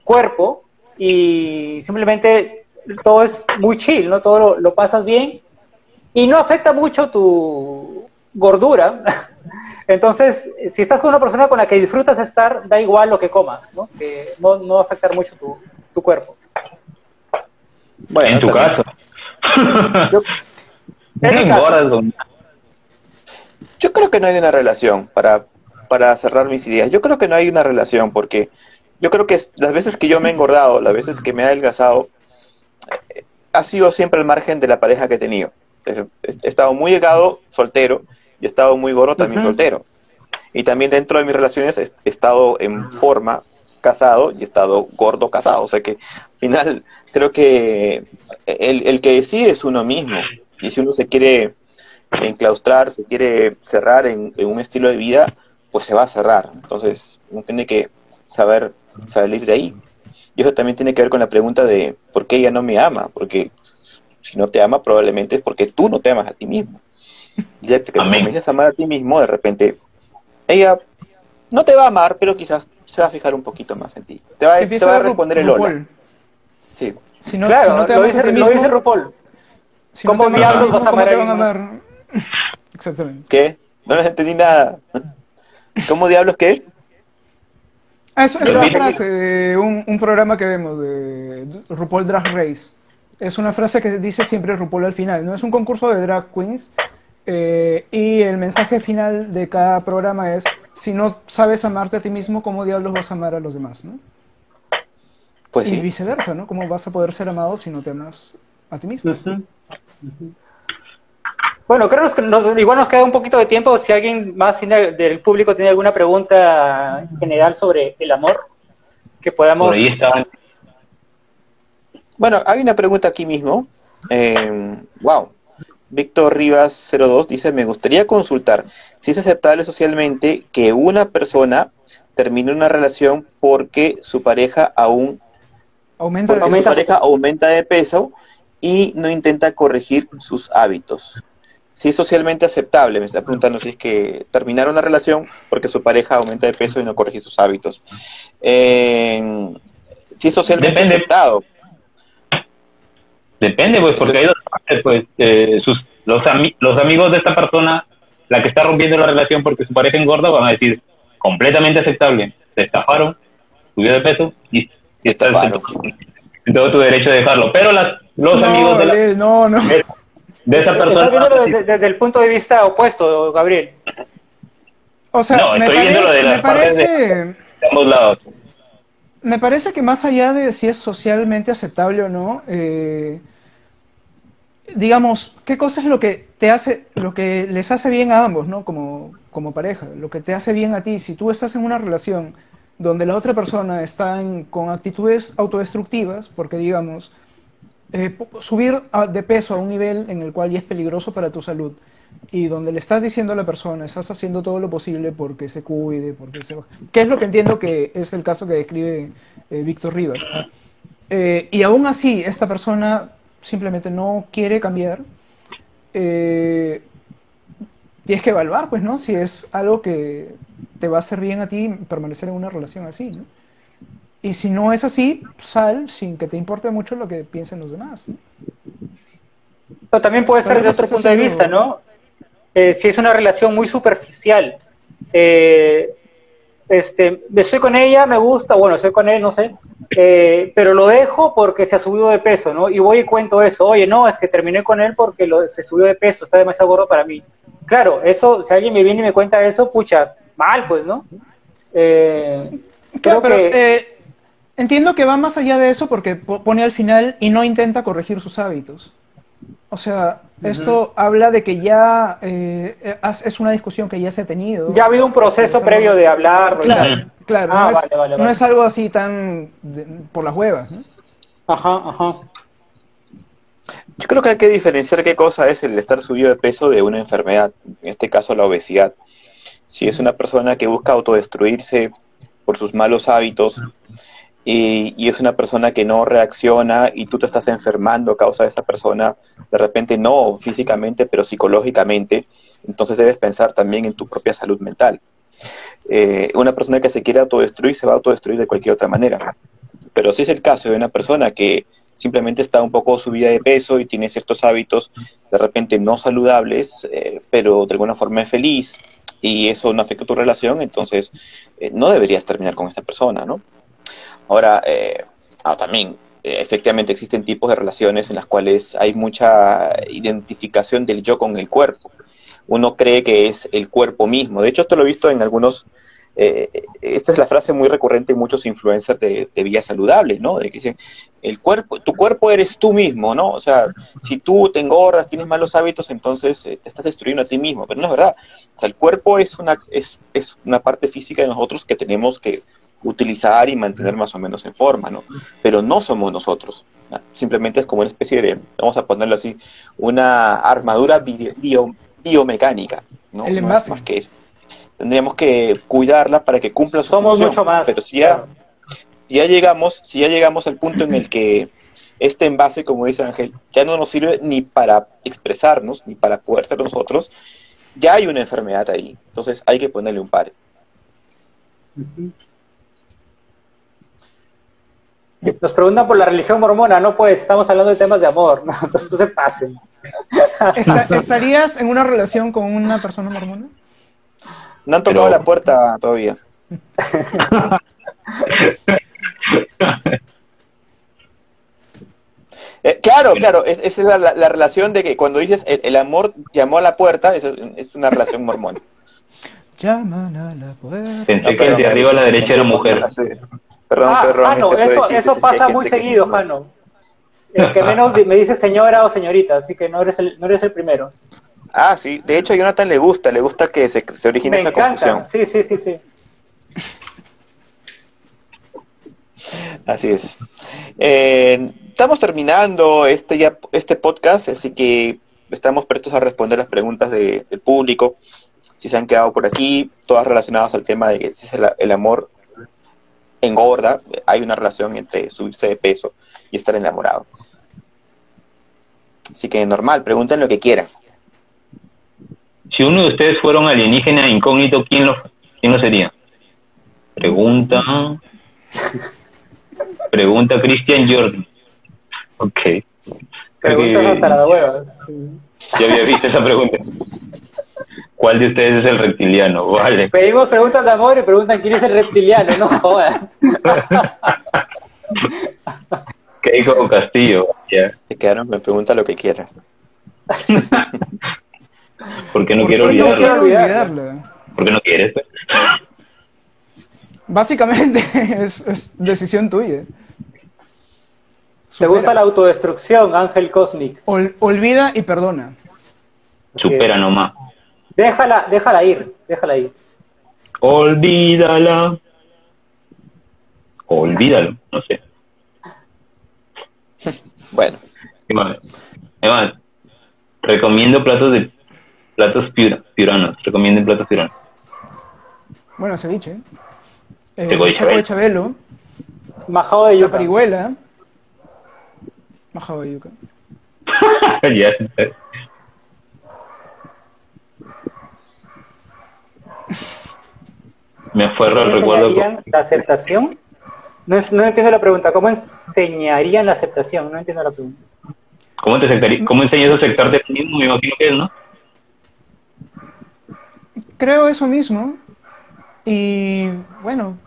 cuerpo y simplemente todo es muy chill, ¿no? Todo lo, lo pasas bien y no afecta mucho tu gordura. Entonces, si estás con una persona con la que disfrutas estar, da igual lo que comas, ¿no? Que no, no va a afectar mucho tu, tu cuerpo. bueno, en tu también- caso. Yo, No En mi caso. engordas, don- yo creo que no hay una relación para, para cerrar mis ideas. Yo creo que no hay una relación porque yo creo que las veces que yo me he engordado, las veces que me he adelgazado, eh, ha sido siempre al margen de la pareja que he tenido. He estado muy delgado, soltero, y he estado muy gordo también soltero. Y también dentro de mis relaciones he he estado en forma casado y he estado gordo casado. O sea que al final creo que el, el que decide es uno mismo. Y si uno se quiere enclaustrar, se quiere cerrar en, en un estilo de vida, pues se va a cerrar. Entonces uno tiene que saber salir de ahí. Y eso también tiene que ver con la pregunta de por qué ella no me ama. Porque si no te ama, probablemente es porque tú no te amas a ti mismo. Ya que te Amén. comienzas a amar a ti mismo, de repente ella no te va a amar, pero quizás se va a fijar un poquito más en ti. Te va, te Empieza va a responder el hola. Sí. Si no, claro, si no te lo, a dice, lo mismo, dice RuPaul. si no ¿Cómo te a diablos vas a ¿cómo amar te a a amar? Exactamente. ¿Qué? No les entendí nada. ¿Cómo diablos qué? Ah, es, es Lo una frase de un, un programa que vemos de RuPaul Drag Race. Es una frase que dice siempre RuPaul al final. No es un concurso de drag queens. Eh, y el mensaje final de cada programa es: si no sabes amarte a ti mismo, ¿cómo diablos vas a amar a los demás? ¿no? Pues y sí. viceversa, ¿no? ¿Cómo vas a poder ser amado si no te amas a ti mismo? Bueno, creo que nos- igual nos queda un poquito de tiempo. Si alguien más tiene- del público tiene alguna pregunta general sobre el amor, que podamos... Por ahí estaban. Bueno, hay una pregunta aquí mismo. Eh, wow. Víctor Rivas 02 dice, me gustaría consultar si es aceptable socialmente que una persona termine una relación porque su pareja aún Aumenta porque Aumenta- su pareja aumenta de peso y no intenta corregir sus hábitos. Si es socialmente aceptable, me está preguntando si es que terminar una relación porque su pareja aumenta de peso y no corrige sus hábitos. Eh, si es socialmente Depende. aceptado. Depende, pues, porque hay dos partes, pues, eh, sus, los, ami- los amigos de esta persona, la que está rompiendo la relación porque su pareja engorda, van a decir, completamente aceptable, se estafaron, subió de peso y, y estás en, todo tu derecho de dejarlo. Pero las, los no, amigos de, la- no, no. de, de esa Estás persona... viéndolo desde, desde el punto de vista opuesto, Gabriel. O sea, No, me, estoy viendo lo de parece, las me partes de- parece, de ambos lados. Me parece que más allá de si es socialmente aceptable o no, eh, digamos, ¿qué cosa es lo que te hace, lo que les hace bien a ambos, ¿no? Como, como pareja, lo que te hace bien a ti. Si tú estás en una relación donde la otra persona está con actitudes autodestructivas, porque digamos, eh, subir de peso a un nivel en el cual ya es peligroso para tu salud, y donde le estás diciendo a la persona, estás haciendo todo lo posible porque se cuide, porque se... Que es lo que entiendo que es el caso que describe eh, Víctor Rivas. Eh, y aún así, esta persona simplemente no quiere cambiar. Eh, tienes que evaluar, pues, ¿no? Si es algo que te va a hacer bien a ti permanecer en una relación así, ¿no? Y si no es así, sal sin que te importe mucho lo que piensen los demás. ¿no? Pero también puede ser Pero de no otro punto de vista, ¿no? Eh, si es una relación muy superficial, eh, este, estoy con ella, me gusta, bueno, estoy con él, no sé, eh, pero lo dejo porque se ha subido de peso, ¿no? Y voy y cuento eso, oye, no, es que terminé con él porque lo- se subió de peso, está demasiado gordo para mí. Claro, eso, si alguien me viene y me cuenta eso, pucha, mal, pues, ¿no? Eh, Claro, creo pero que... eh, entiendo que va más allá de eso porque po- pone al final y no intenta corregir sus hábitos. O sea, esto habla de que ya eh, eh, es una discusión que ya se ha tenido. Ya ha habido un proceso previo de tal. Claro, claro. Ah, no, es, vale, vale, no es algo así tan de- por las huevas. Ajá, ajá. Yo creo que hay que diferenciar qué cosa es el estar subido de peso de una enfermedad, en este caso la obesidad. Si es una persona que busca autodestruirse por sus malos hábitos y, y es una persona que no reacciona y tú te estás enfermando a causa de esa persona, de repente no físicamente, pero psicológicamente, entonces debes pensar también en tu propia salud mental. Eh, una persona que se quiere autodestruir se va a autodestruir de cualquier otra manera. Pero si es el caso de una persona que simplemente está un poco subida de peso y tiene ciertos hábitos de repente no saludables, eh, pero de alguna forma es feliz y eso no afecta tu relación, entonces eh, no deberías terminar con esta persona, ¿no? Ahora, eh, ah, también, eh, efectivamente existen tipos de relaciones en las cuales hay mucha identificación del yo con el cuerpo. Uno cree que es el cuerpo mismo. De hecho, esto lo he visto en algunos eh, esta es la frase muy recurrente en muchos influencers de, de vida saludable, ¿no? De que dicen, el cuerpo, tu cuerpo eres tú mismo, ¿no? O sea, si tú te engordas, tienes malos hábitos, entonces eh, te estás destruyendo a ti mismo, pero no es verdad. O sea, el cuerpo es una, es, es una parte física de nosotros que tenemos que utilizar y mantener más o menos en forma, ¿no? Pero no somos nosotros. ¿no? Simplemente es como una especie de, vamos a ponerlo así, una armadura bio- bio- biomecánica, ¿no? El No es envase. más que eso tendríamos que cuidarla para que cumpla su Somos función. mucho más. Pero si ya, si ya llegamos, si ya llegamos al punto en el que este envase, como dice Ángel, ya no nos sirve ni para expresarnos, ni para poder ser nosotros, ya hay una enfermedad ahí. Entonces hay que ponerle un par. Nos preguntan por la religión mormona, no pues, estamos hablando de temas de amor, no, entonces se pasen. Esta- ¿Estarías en una relación con una persona mormona? No han tocado Pero- la puerta todavía. Eh, claro, claro, es- esa es la, la- la relación de que cuando dices el, el amor llamó a la puerta, eso es, es una relación mormona. Llaman a la puerta. Pensé que el de arriba a la derecha era mujer. Perdón, ah, perdón, Jano, este eso, eso pasa muy que- seguido, Jano. El que menos me dice señora o señorita, así que no eres el, no eres el primero. Ah, sí, de hecho a Jonathan le gusta, le gusta que se, se origine Me esa encanta, confusión. sí, sí, sí, sí. Así es. Eh, estamos terminando este, ya, este podcast, así que estamos prestos a responder las preguntas de- del público. Si se han quedado por aquí, todas relacionadas al tema de que si es el, el amor engorda, hay una relación entre subirse de peso y estar enamorado. Así que normal, pregunten lo que quieran. Si uno de ustedes fuera un alienígena incógnito, ¿quién lo, quién lo sería? Pregunta. Pregunta Christian Jordan. Ok. Preguntas hasta las huevas. sí. Ya había visto esa pregunta. ¿Cuál de ustedes es el reptiliano? Vale. Pedimos preguntas de amor y preguntan quién es el reptiliano, no jodan. ¿Qué dijo Castillo? Se quedaron, me pregunta lo que quieran. Porque no ¿Por quiero qué no olvidarlo. quiero olvidarla? Porque no quieres. Básicamente es, es decisión tuya. ¿Te gusta la autodestrucción, Ángel Cosmic? Ol- olvida y perdona. Supera nomás. Déjala, déjala ir, déjala ir. Olvídala. Olvídalo, no sé. Bueno. ¿Qué más? Recomiendo platos de platos piura- piuranos. Recomienden platos piuranos. Bueno, ceviche. Eh, de seco de chabelo, Majado de la yuca. parihuela, majado de yuca. ya. Me aferro al ¿Cómo recuerdo. la aceptación? No, es- no entiendo la pregunta. ¿Cómo enseñarían la aceptación? No entiendo la pregunta. ¿Cómo, te ¿Cómo enseñas a aceptarte a ti mismo? Me imagino que es, ¿no? Creo eso mismo. Y bueno,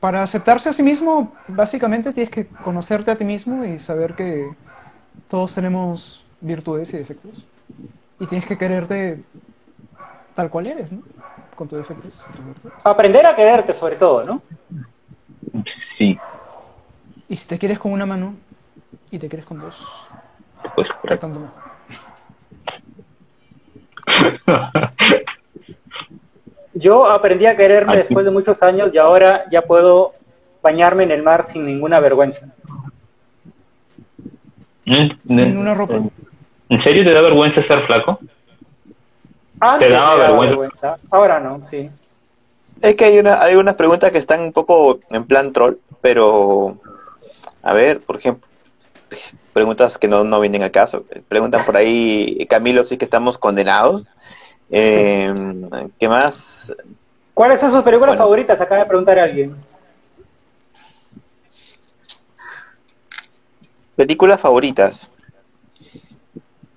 para aceptarse a sí mismo, básicamente tienes que conocerte a ti mismo y saber que todos tenemos virtudes y defectos. Y tienes que quererte tal cual eres, ¿no? Con tus defectos. Aprender a quererte, sobre todo, ¿no? Sí, Y si te quieres con una mano y te quieres con dos, pues ¿qué correcto. tanto mejor? Yo aprendí a quererme después de muchos años y ahora ya puedo bañarme en el mar sin ninguna vergüenza. ¿Eh? Sin una ropa. ¿En serio te da vergüenza estar flaco? Antes Te daba vergüenza. Ahora no, sí. Es que hay, una, hay unas preguntas que están un poco en plan troll, pero a ver, por ejemplo, preguntas que no, no vienen al caso. Preguntan por ahí, Camilo, sí que estamos condenados. Eh, ¿Qué más? ¿Cuáles son sus películas Bueno. favoritas? Acaba de preguntar alguien. Películas favoritas.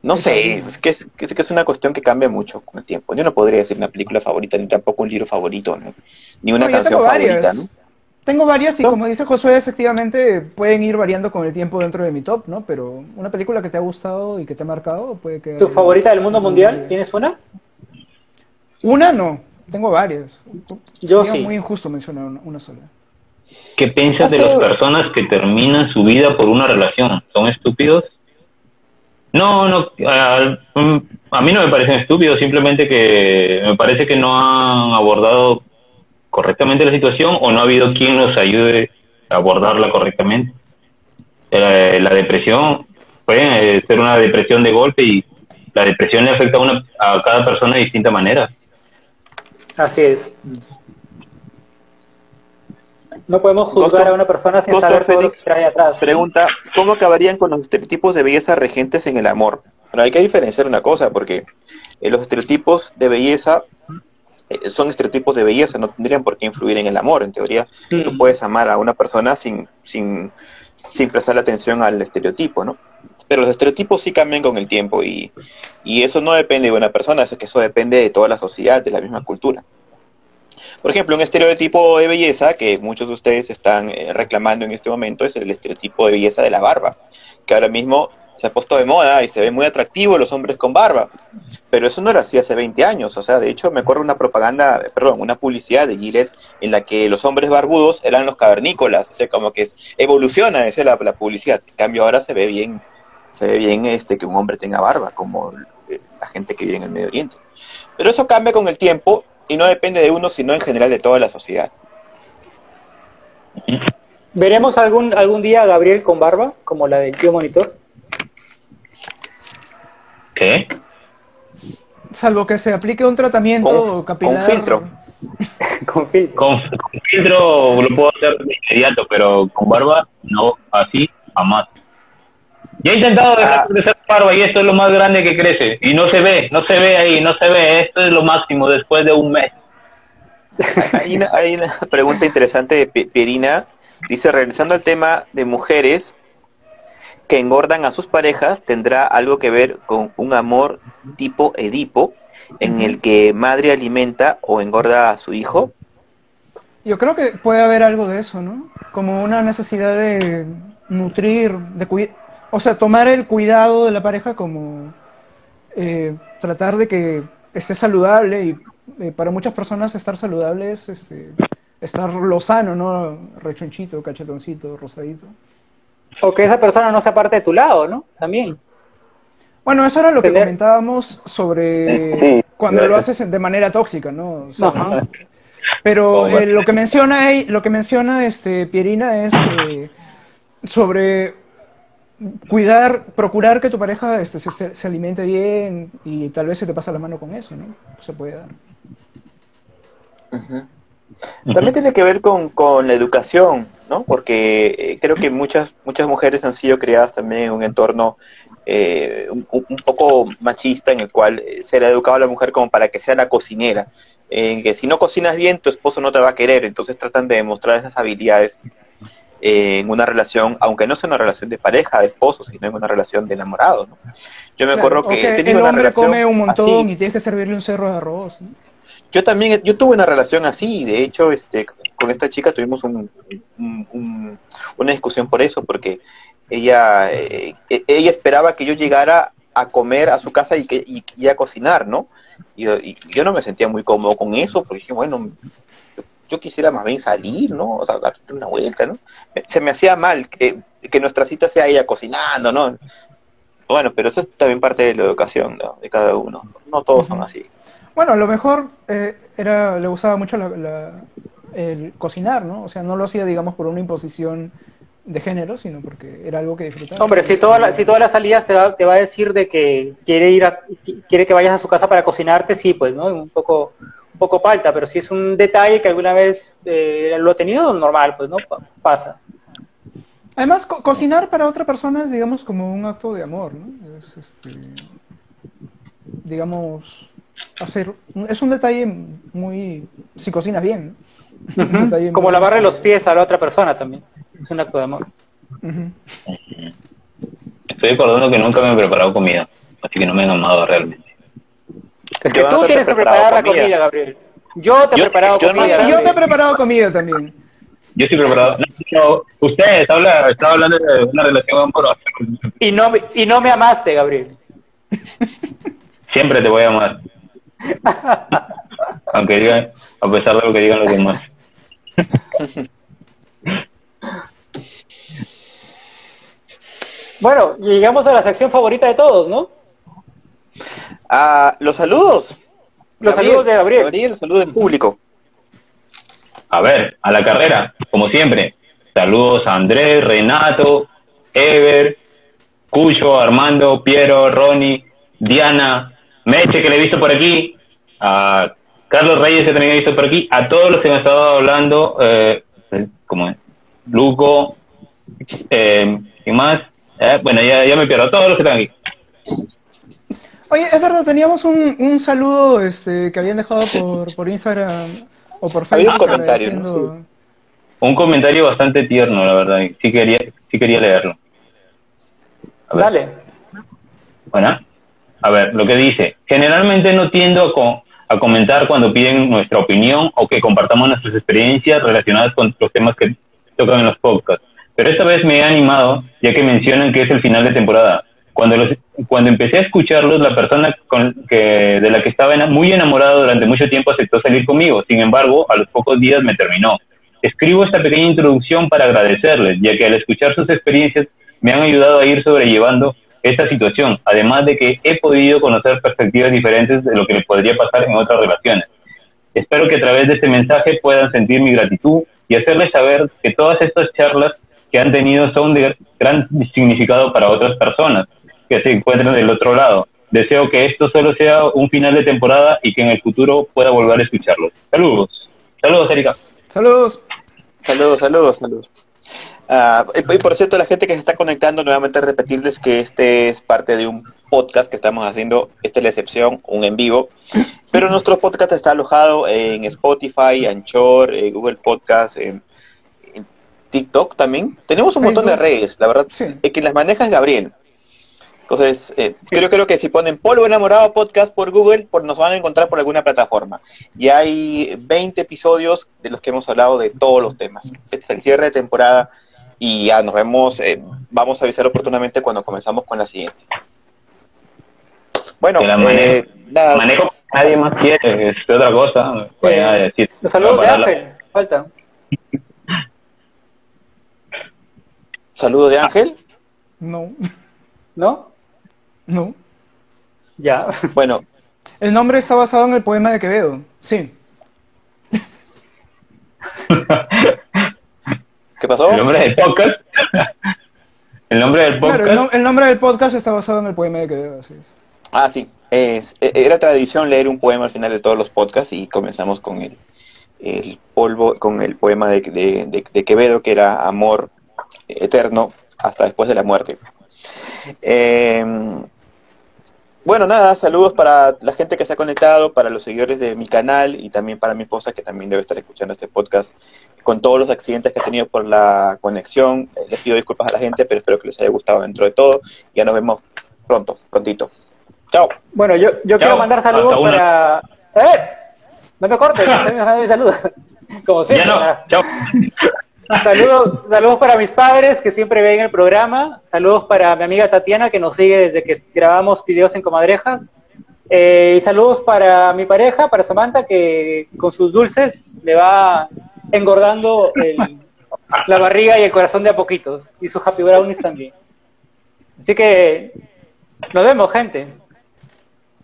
No sé, es que es, que es que es una cuestión que cambia mucho con el tiempo. Yo no podría decir una película favorita, ni tampoco un libro favorito, ¿no? ni una No, canción favorita, ¿no? Tengo varias y No. como dice Josué, efectivamente pueden ir variando con el tiempo dentro de mi top, ¿no? Pero una película que te ha gustado y que te ha marcado puede que... ¿Tu favorita del mundo mundial? ¿Tienes una? Una no, tengo varias. Yo Sería sí. muy injusto mencionar una, una sola. ¿Qué piensas de las personas que terminan su vida por una relación? ¿Son estúpidos? No, no, a, mm, a mí no me parecen estúpidos, simplemente que me parece que no han abordado correctamente la situación o no ha habido quien los ayude a abordarla correctamente. Eh, la depresión puede eh, ser una depresión de golpe y la depresión le afecta a, una, a cada persona de distinta manera. Así es. No podemos juzgar Costo- a una persona sin Costo saber todo lo Félix que trae atrás. Pregunta, ¿cómo acabarían con los estereotipos de belleza regentes en el amor? Pero hay que diferenciar una cosa, porque eh, los estereotipos de belleza eh, son estereotipos de belleza, no tendrían por qué influir en el amor. En teoría, tú Mm. puedes amar a una persona sin, sin, sin prestarle atención al estereotipo, ¿no? Pero los estereotipos sí cambian con el tiempo y, y eso no depende de una persona, es que eso depende de toda la sociedad, de la misma cultura. Por ejemplo, un estereotipo de belleza que muchos de ustedes están eh, reclamando en este momento es el estereotipo de belleza de la barba, que ahora mismo se ha puesto de moda y se ve muy atractivo los hombres con barba. Pero eso no era así hace 20 años, o sea, de hecho me acuerdo una propaganda, eh, perdón, una publicidad de Gillette en la que los hombres barbudos eran los cavernícolas, o sea, como que evoluciona esa es la, la publicidad. En cambio ahora se ve bien, se ve bien este que un hombre tenga barba, como eh, la gente que vive en el Medio Oriente. Pero eso cambia con el tiempo y no depende de uno, sino en general de toda la sociedad. ¿Veremos algún, algún día a Gabriel con barba, como la del tío monitor? ¿Qué? Salvo que se aplique un tratamiento Con- capilar. con filtro. con filtro. Con, con filtro lo puedo hacer de inmediato, pero con barba no, así jamás. Ya he intentado dejar Ah. crecer barba y esto es lo más grande que crece. Y no se ve, no se ve ahí, no se ve. Esto es lo máximo después de un mes. Hay una, hay una pregunta interesante de Pi- Pierina. Dice, regresando al tema de mujeres que engordan a sus parejas, ¿tendrá algo que ver con un amor tipo Edipo en el que madre alimenta o engorda a su hijo? Yo creo que puede haber algo de eso, ¿no? Como una necesidad de nutrir, de cuidar, o sea, tomar el cuidado de la pareja como eh, tratar de que esté saludable y eh, para muchas personas estar saludable es este, estar lozano, ¿no? Rechonchito, cachetoncito, rosadito. O que esa persona no sea parte de tu lado, ¿no? También. Bueno, eso era lo que comentábamos sobre Sí, cuando lo haces de manera tóxica, ¿no? O sea. Pero Oh, eh, lo que menciona lo que menciona este Pierina es eh, sobre cuidar, procurar que tu pareja este, se, se- alimente bien y tal vez se te pasa la mano con eso, ¿no? Se puede dar. También tiene que ver con, con la educación, ¿no? Porque eh, creo que muchas, muchas mujeres han sido criadas también en un entorno eh, un, un poco machista en el cual eh, se le ha educado a la mujer como para que sea la cocinera, en que si no cocinas bien, tu esposo no te va a querer, entonces tratan de demostrar esas habilidades en una relación, aunque no sea una relación de pareja, de esposo, sino en una relación de enamorado, ¿no? Yo me Claro, acuerdo que, que he tenido el una relación come un montón así. y tienes que servirle un cerro de arroz. ¿no? Yo también, yo tuve una relación así, de hecho, este, con esta chica tuvimos un- un- un- una discusión por eso, porque ella, eh, e- ella esperaba que yo llegara a comer a su casa y, que, y, y a cocinar, ¿no? Y, yo- y yo no me sentía muy cómodo con eso, porque dije, bueno, yo, quisiera más bien salir, ¿no? O sea, dar una vuelta, ¿no? Se me hacía mal que, que nuestra cita sea ella cocinando, ¿no? Bueno, pero eso es también parte de la educación ¿no? de cada uno. No todos son así. Bueno, a lo mejor eh, era, le gustaba mucho la- la- el cocinar, ¿no? O sea, no lo hacía, digamos, por una imposición de género, sino porque era algo que disfrutaba. Hombre, si todas las si todas las salidas te va, te va a decir de que quiere ir a, quiere que vayas a su casa para cocinarte, sí, pues, ¿no? Un poco un poco falta, pero si es un detalle que alguna vez eh, lo ha tenido, normal, pues, ¿no? Pa- Pasa. Además, co- cocinar para otra persona es, digamos, como un acto de amor, ¿no? Es, este, digamos, hacer... Es un detalle muy... Si cocinas bien, ¿no? Un detalle Como lavarle los pies a la otra persona también. Es un acto de amor. Ujú. Estoy acordando que nunca me he preparado comida, así que no me han amado realmente. Es que Yo no tú he tienes que preparar la comida. comida, Gabriel. Yo te he preparado yo no- comida. Yo te he preparado comida también. Yo estoy preparado. No, no, ustedes habla, estaba hablando de una relación amorosa. Y no, me- y no me amaste, Gabriel. Siempre te voy a amar. Aunque digan, a pesar de lo que digan los demás. Bueno, llegamos a la sección favorita de todos, ¿no? Ah, los saludos. Los saludos de Gabriel. Gabriel, saludos del público. A ver, a la carrera, como siempre. Saludos a Andrés, Renato, Ever, Cucho, Armando, Piero, Ronnie, Diana, Meche, que le he visto por aquí, a Carlos Reyes, que también he visto por aquí, a todos los que me han estado hablando, eh, como es, Luco, eh, ¿quién más? Eh, bueno, ya, ya me pierdo, a todos los que están aquí. Oye, es verdad, teníamos un, un saludo este, que habían dejado por, por Instagram o por Había un Facebook. comentario, Un comentario bastante tierno, la verdad, sí quería, sí quería leerlo. A ver. Dale. Bueno, a ver, lo que dice. Generalmente no tiendo a, co- a comentar cuando piden nuestra opinión o que compartamos nuestras experiencias relacionadas con los temas que tocan en los podcasts. Pero esta vez me he animado, ya que mencionan que es el final de temporada. Cuando, los- cuando empecé a escucharlos, la persona con que, de la que estaba muy enamorado durante mucho tiempo aceptó salir conmigo. Sin embargo, a los pocos días me terminó. Escribo esta pequeña introducción para agradecerles, ya que al escuchar sus experiencias me han ayudado a ir sobrellevando esta situación, además de que he podido conocer perspectivas diferentes de lo que le podría pasar en otras relaciones. Espero que a través de este mensaje puedan sentir mi gratitud y hacerles saber que todas estas charlas que han tenido son de gran significado para otras personas que se encuentran del otro lado. Deseo que esto solo sea un final de temporada y que en el futuro pueda volver a escucharlos. Saludos. Saludos, Erika. Saludos. Saludos, saludos, saludos. Ah, y por cierto, la gente que se está conectando, nuevamente repetirles que este es parte de un podcast que estamos haciendo, esta es la excepción, un en vivo, pero nuestro podcast está alojado en Spotify, Anchor, eh, Google Podcast, en, en TikTok también. Tenemos un montón de redes, la verdad, Sí. el que las maneja es Gabriel. Entonces, eh, creo, creo que si ponen Polvo Enamorado Podcast por Google, por, nos van a encontrar por alguna plataforma. Y hay 20 episodios de los que hemos hablado de todos los temas. Este es el cierre de temporada y ya nos vemos, eh, vamos a avisar oportunamente cuando comenzamos con la siguiente. Bueno, eh, manejo. nada, Manejo nadie más quiere, es otra cosa. Decir. Los saludos de Ángel. Falta. saludo de Ángel. No, ¿No? No. Ya. Bueno, El nombre está basado en el poema de Quevedo. Sí. ¿qué pasó? El nombre del podcast. El nombre del podcast. Claro, el, no- el nombre del podcast está basado en el poema de Quevedo, así es. Ah, sí. Es, e- era tradición leer un poema al final de todos los podcasts y comenzamos con el, el polvo, con el poema de, de- de- de Quevedo, que era amor eterno hasta después de la muerte. Eh, bueno, nada, saludos para la gente que se ha conectado, para los seguidores de mi canal y también para mi esposa que también debe estar escuchando este podcast con todos los accidentes que ha tenido por la conexión. Eh, les pido disculpas a la gente, pero espero que les haya gustado dentro de todo. Ya nos vemos pronto, prontito. Chao. Bueno, yo, yo quiero mandar saludos Hasta una. para... ¡Eh! No me cortes, saludos. Como Ya siempre. chao. Saludos, saludos para mis padres que siempre ven el programa. Saludos para mi amiga Tatiana que nos sigue desde que grabamos videos en Comadrejas. Eh, y saludos para mi pareja, para Samantha, que con sus dulces le va engordando el- la barriga y el corazón de a poquitos. Y sus happy brownies también. Así que nos vemos, gente.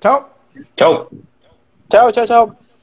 Chao. Chao. Chao, chao, chao.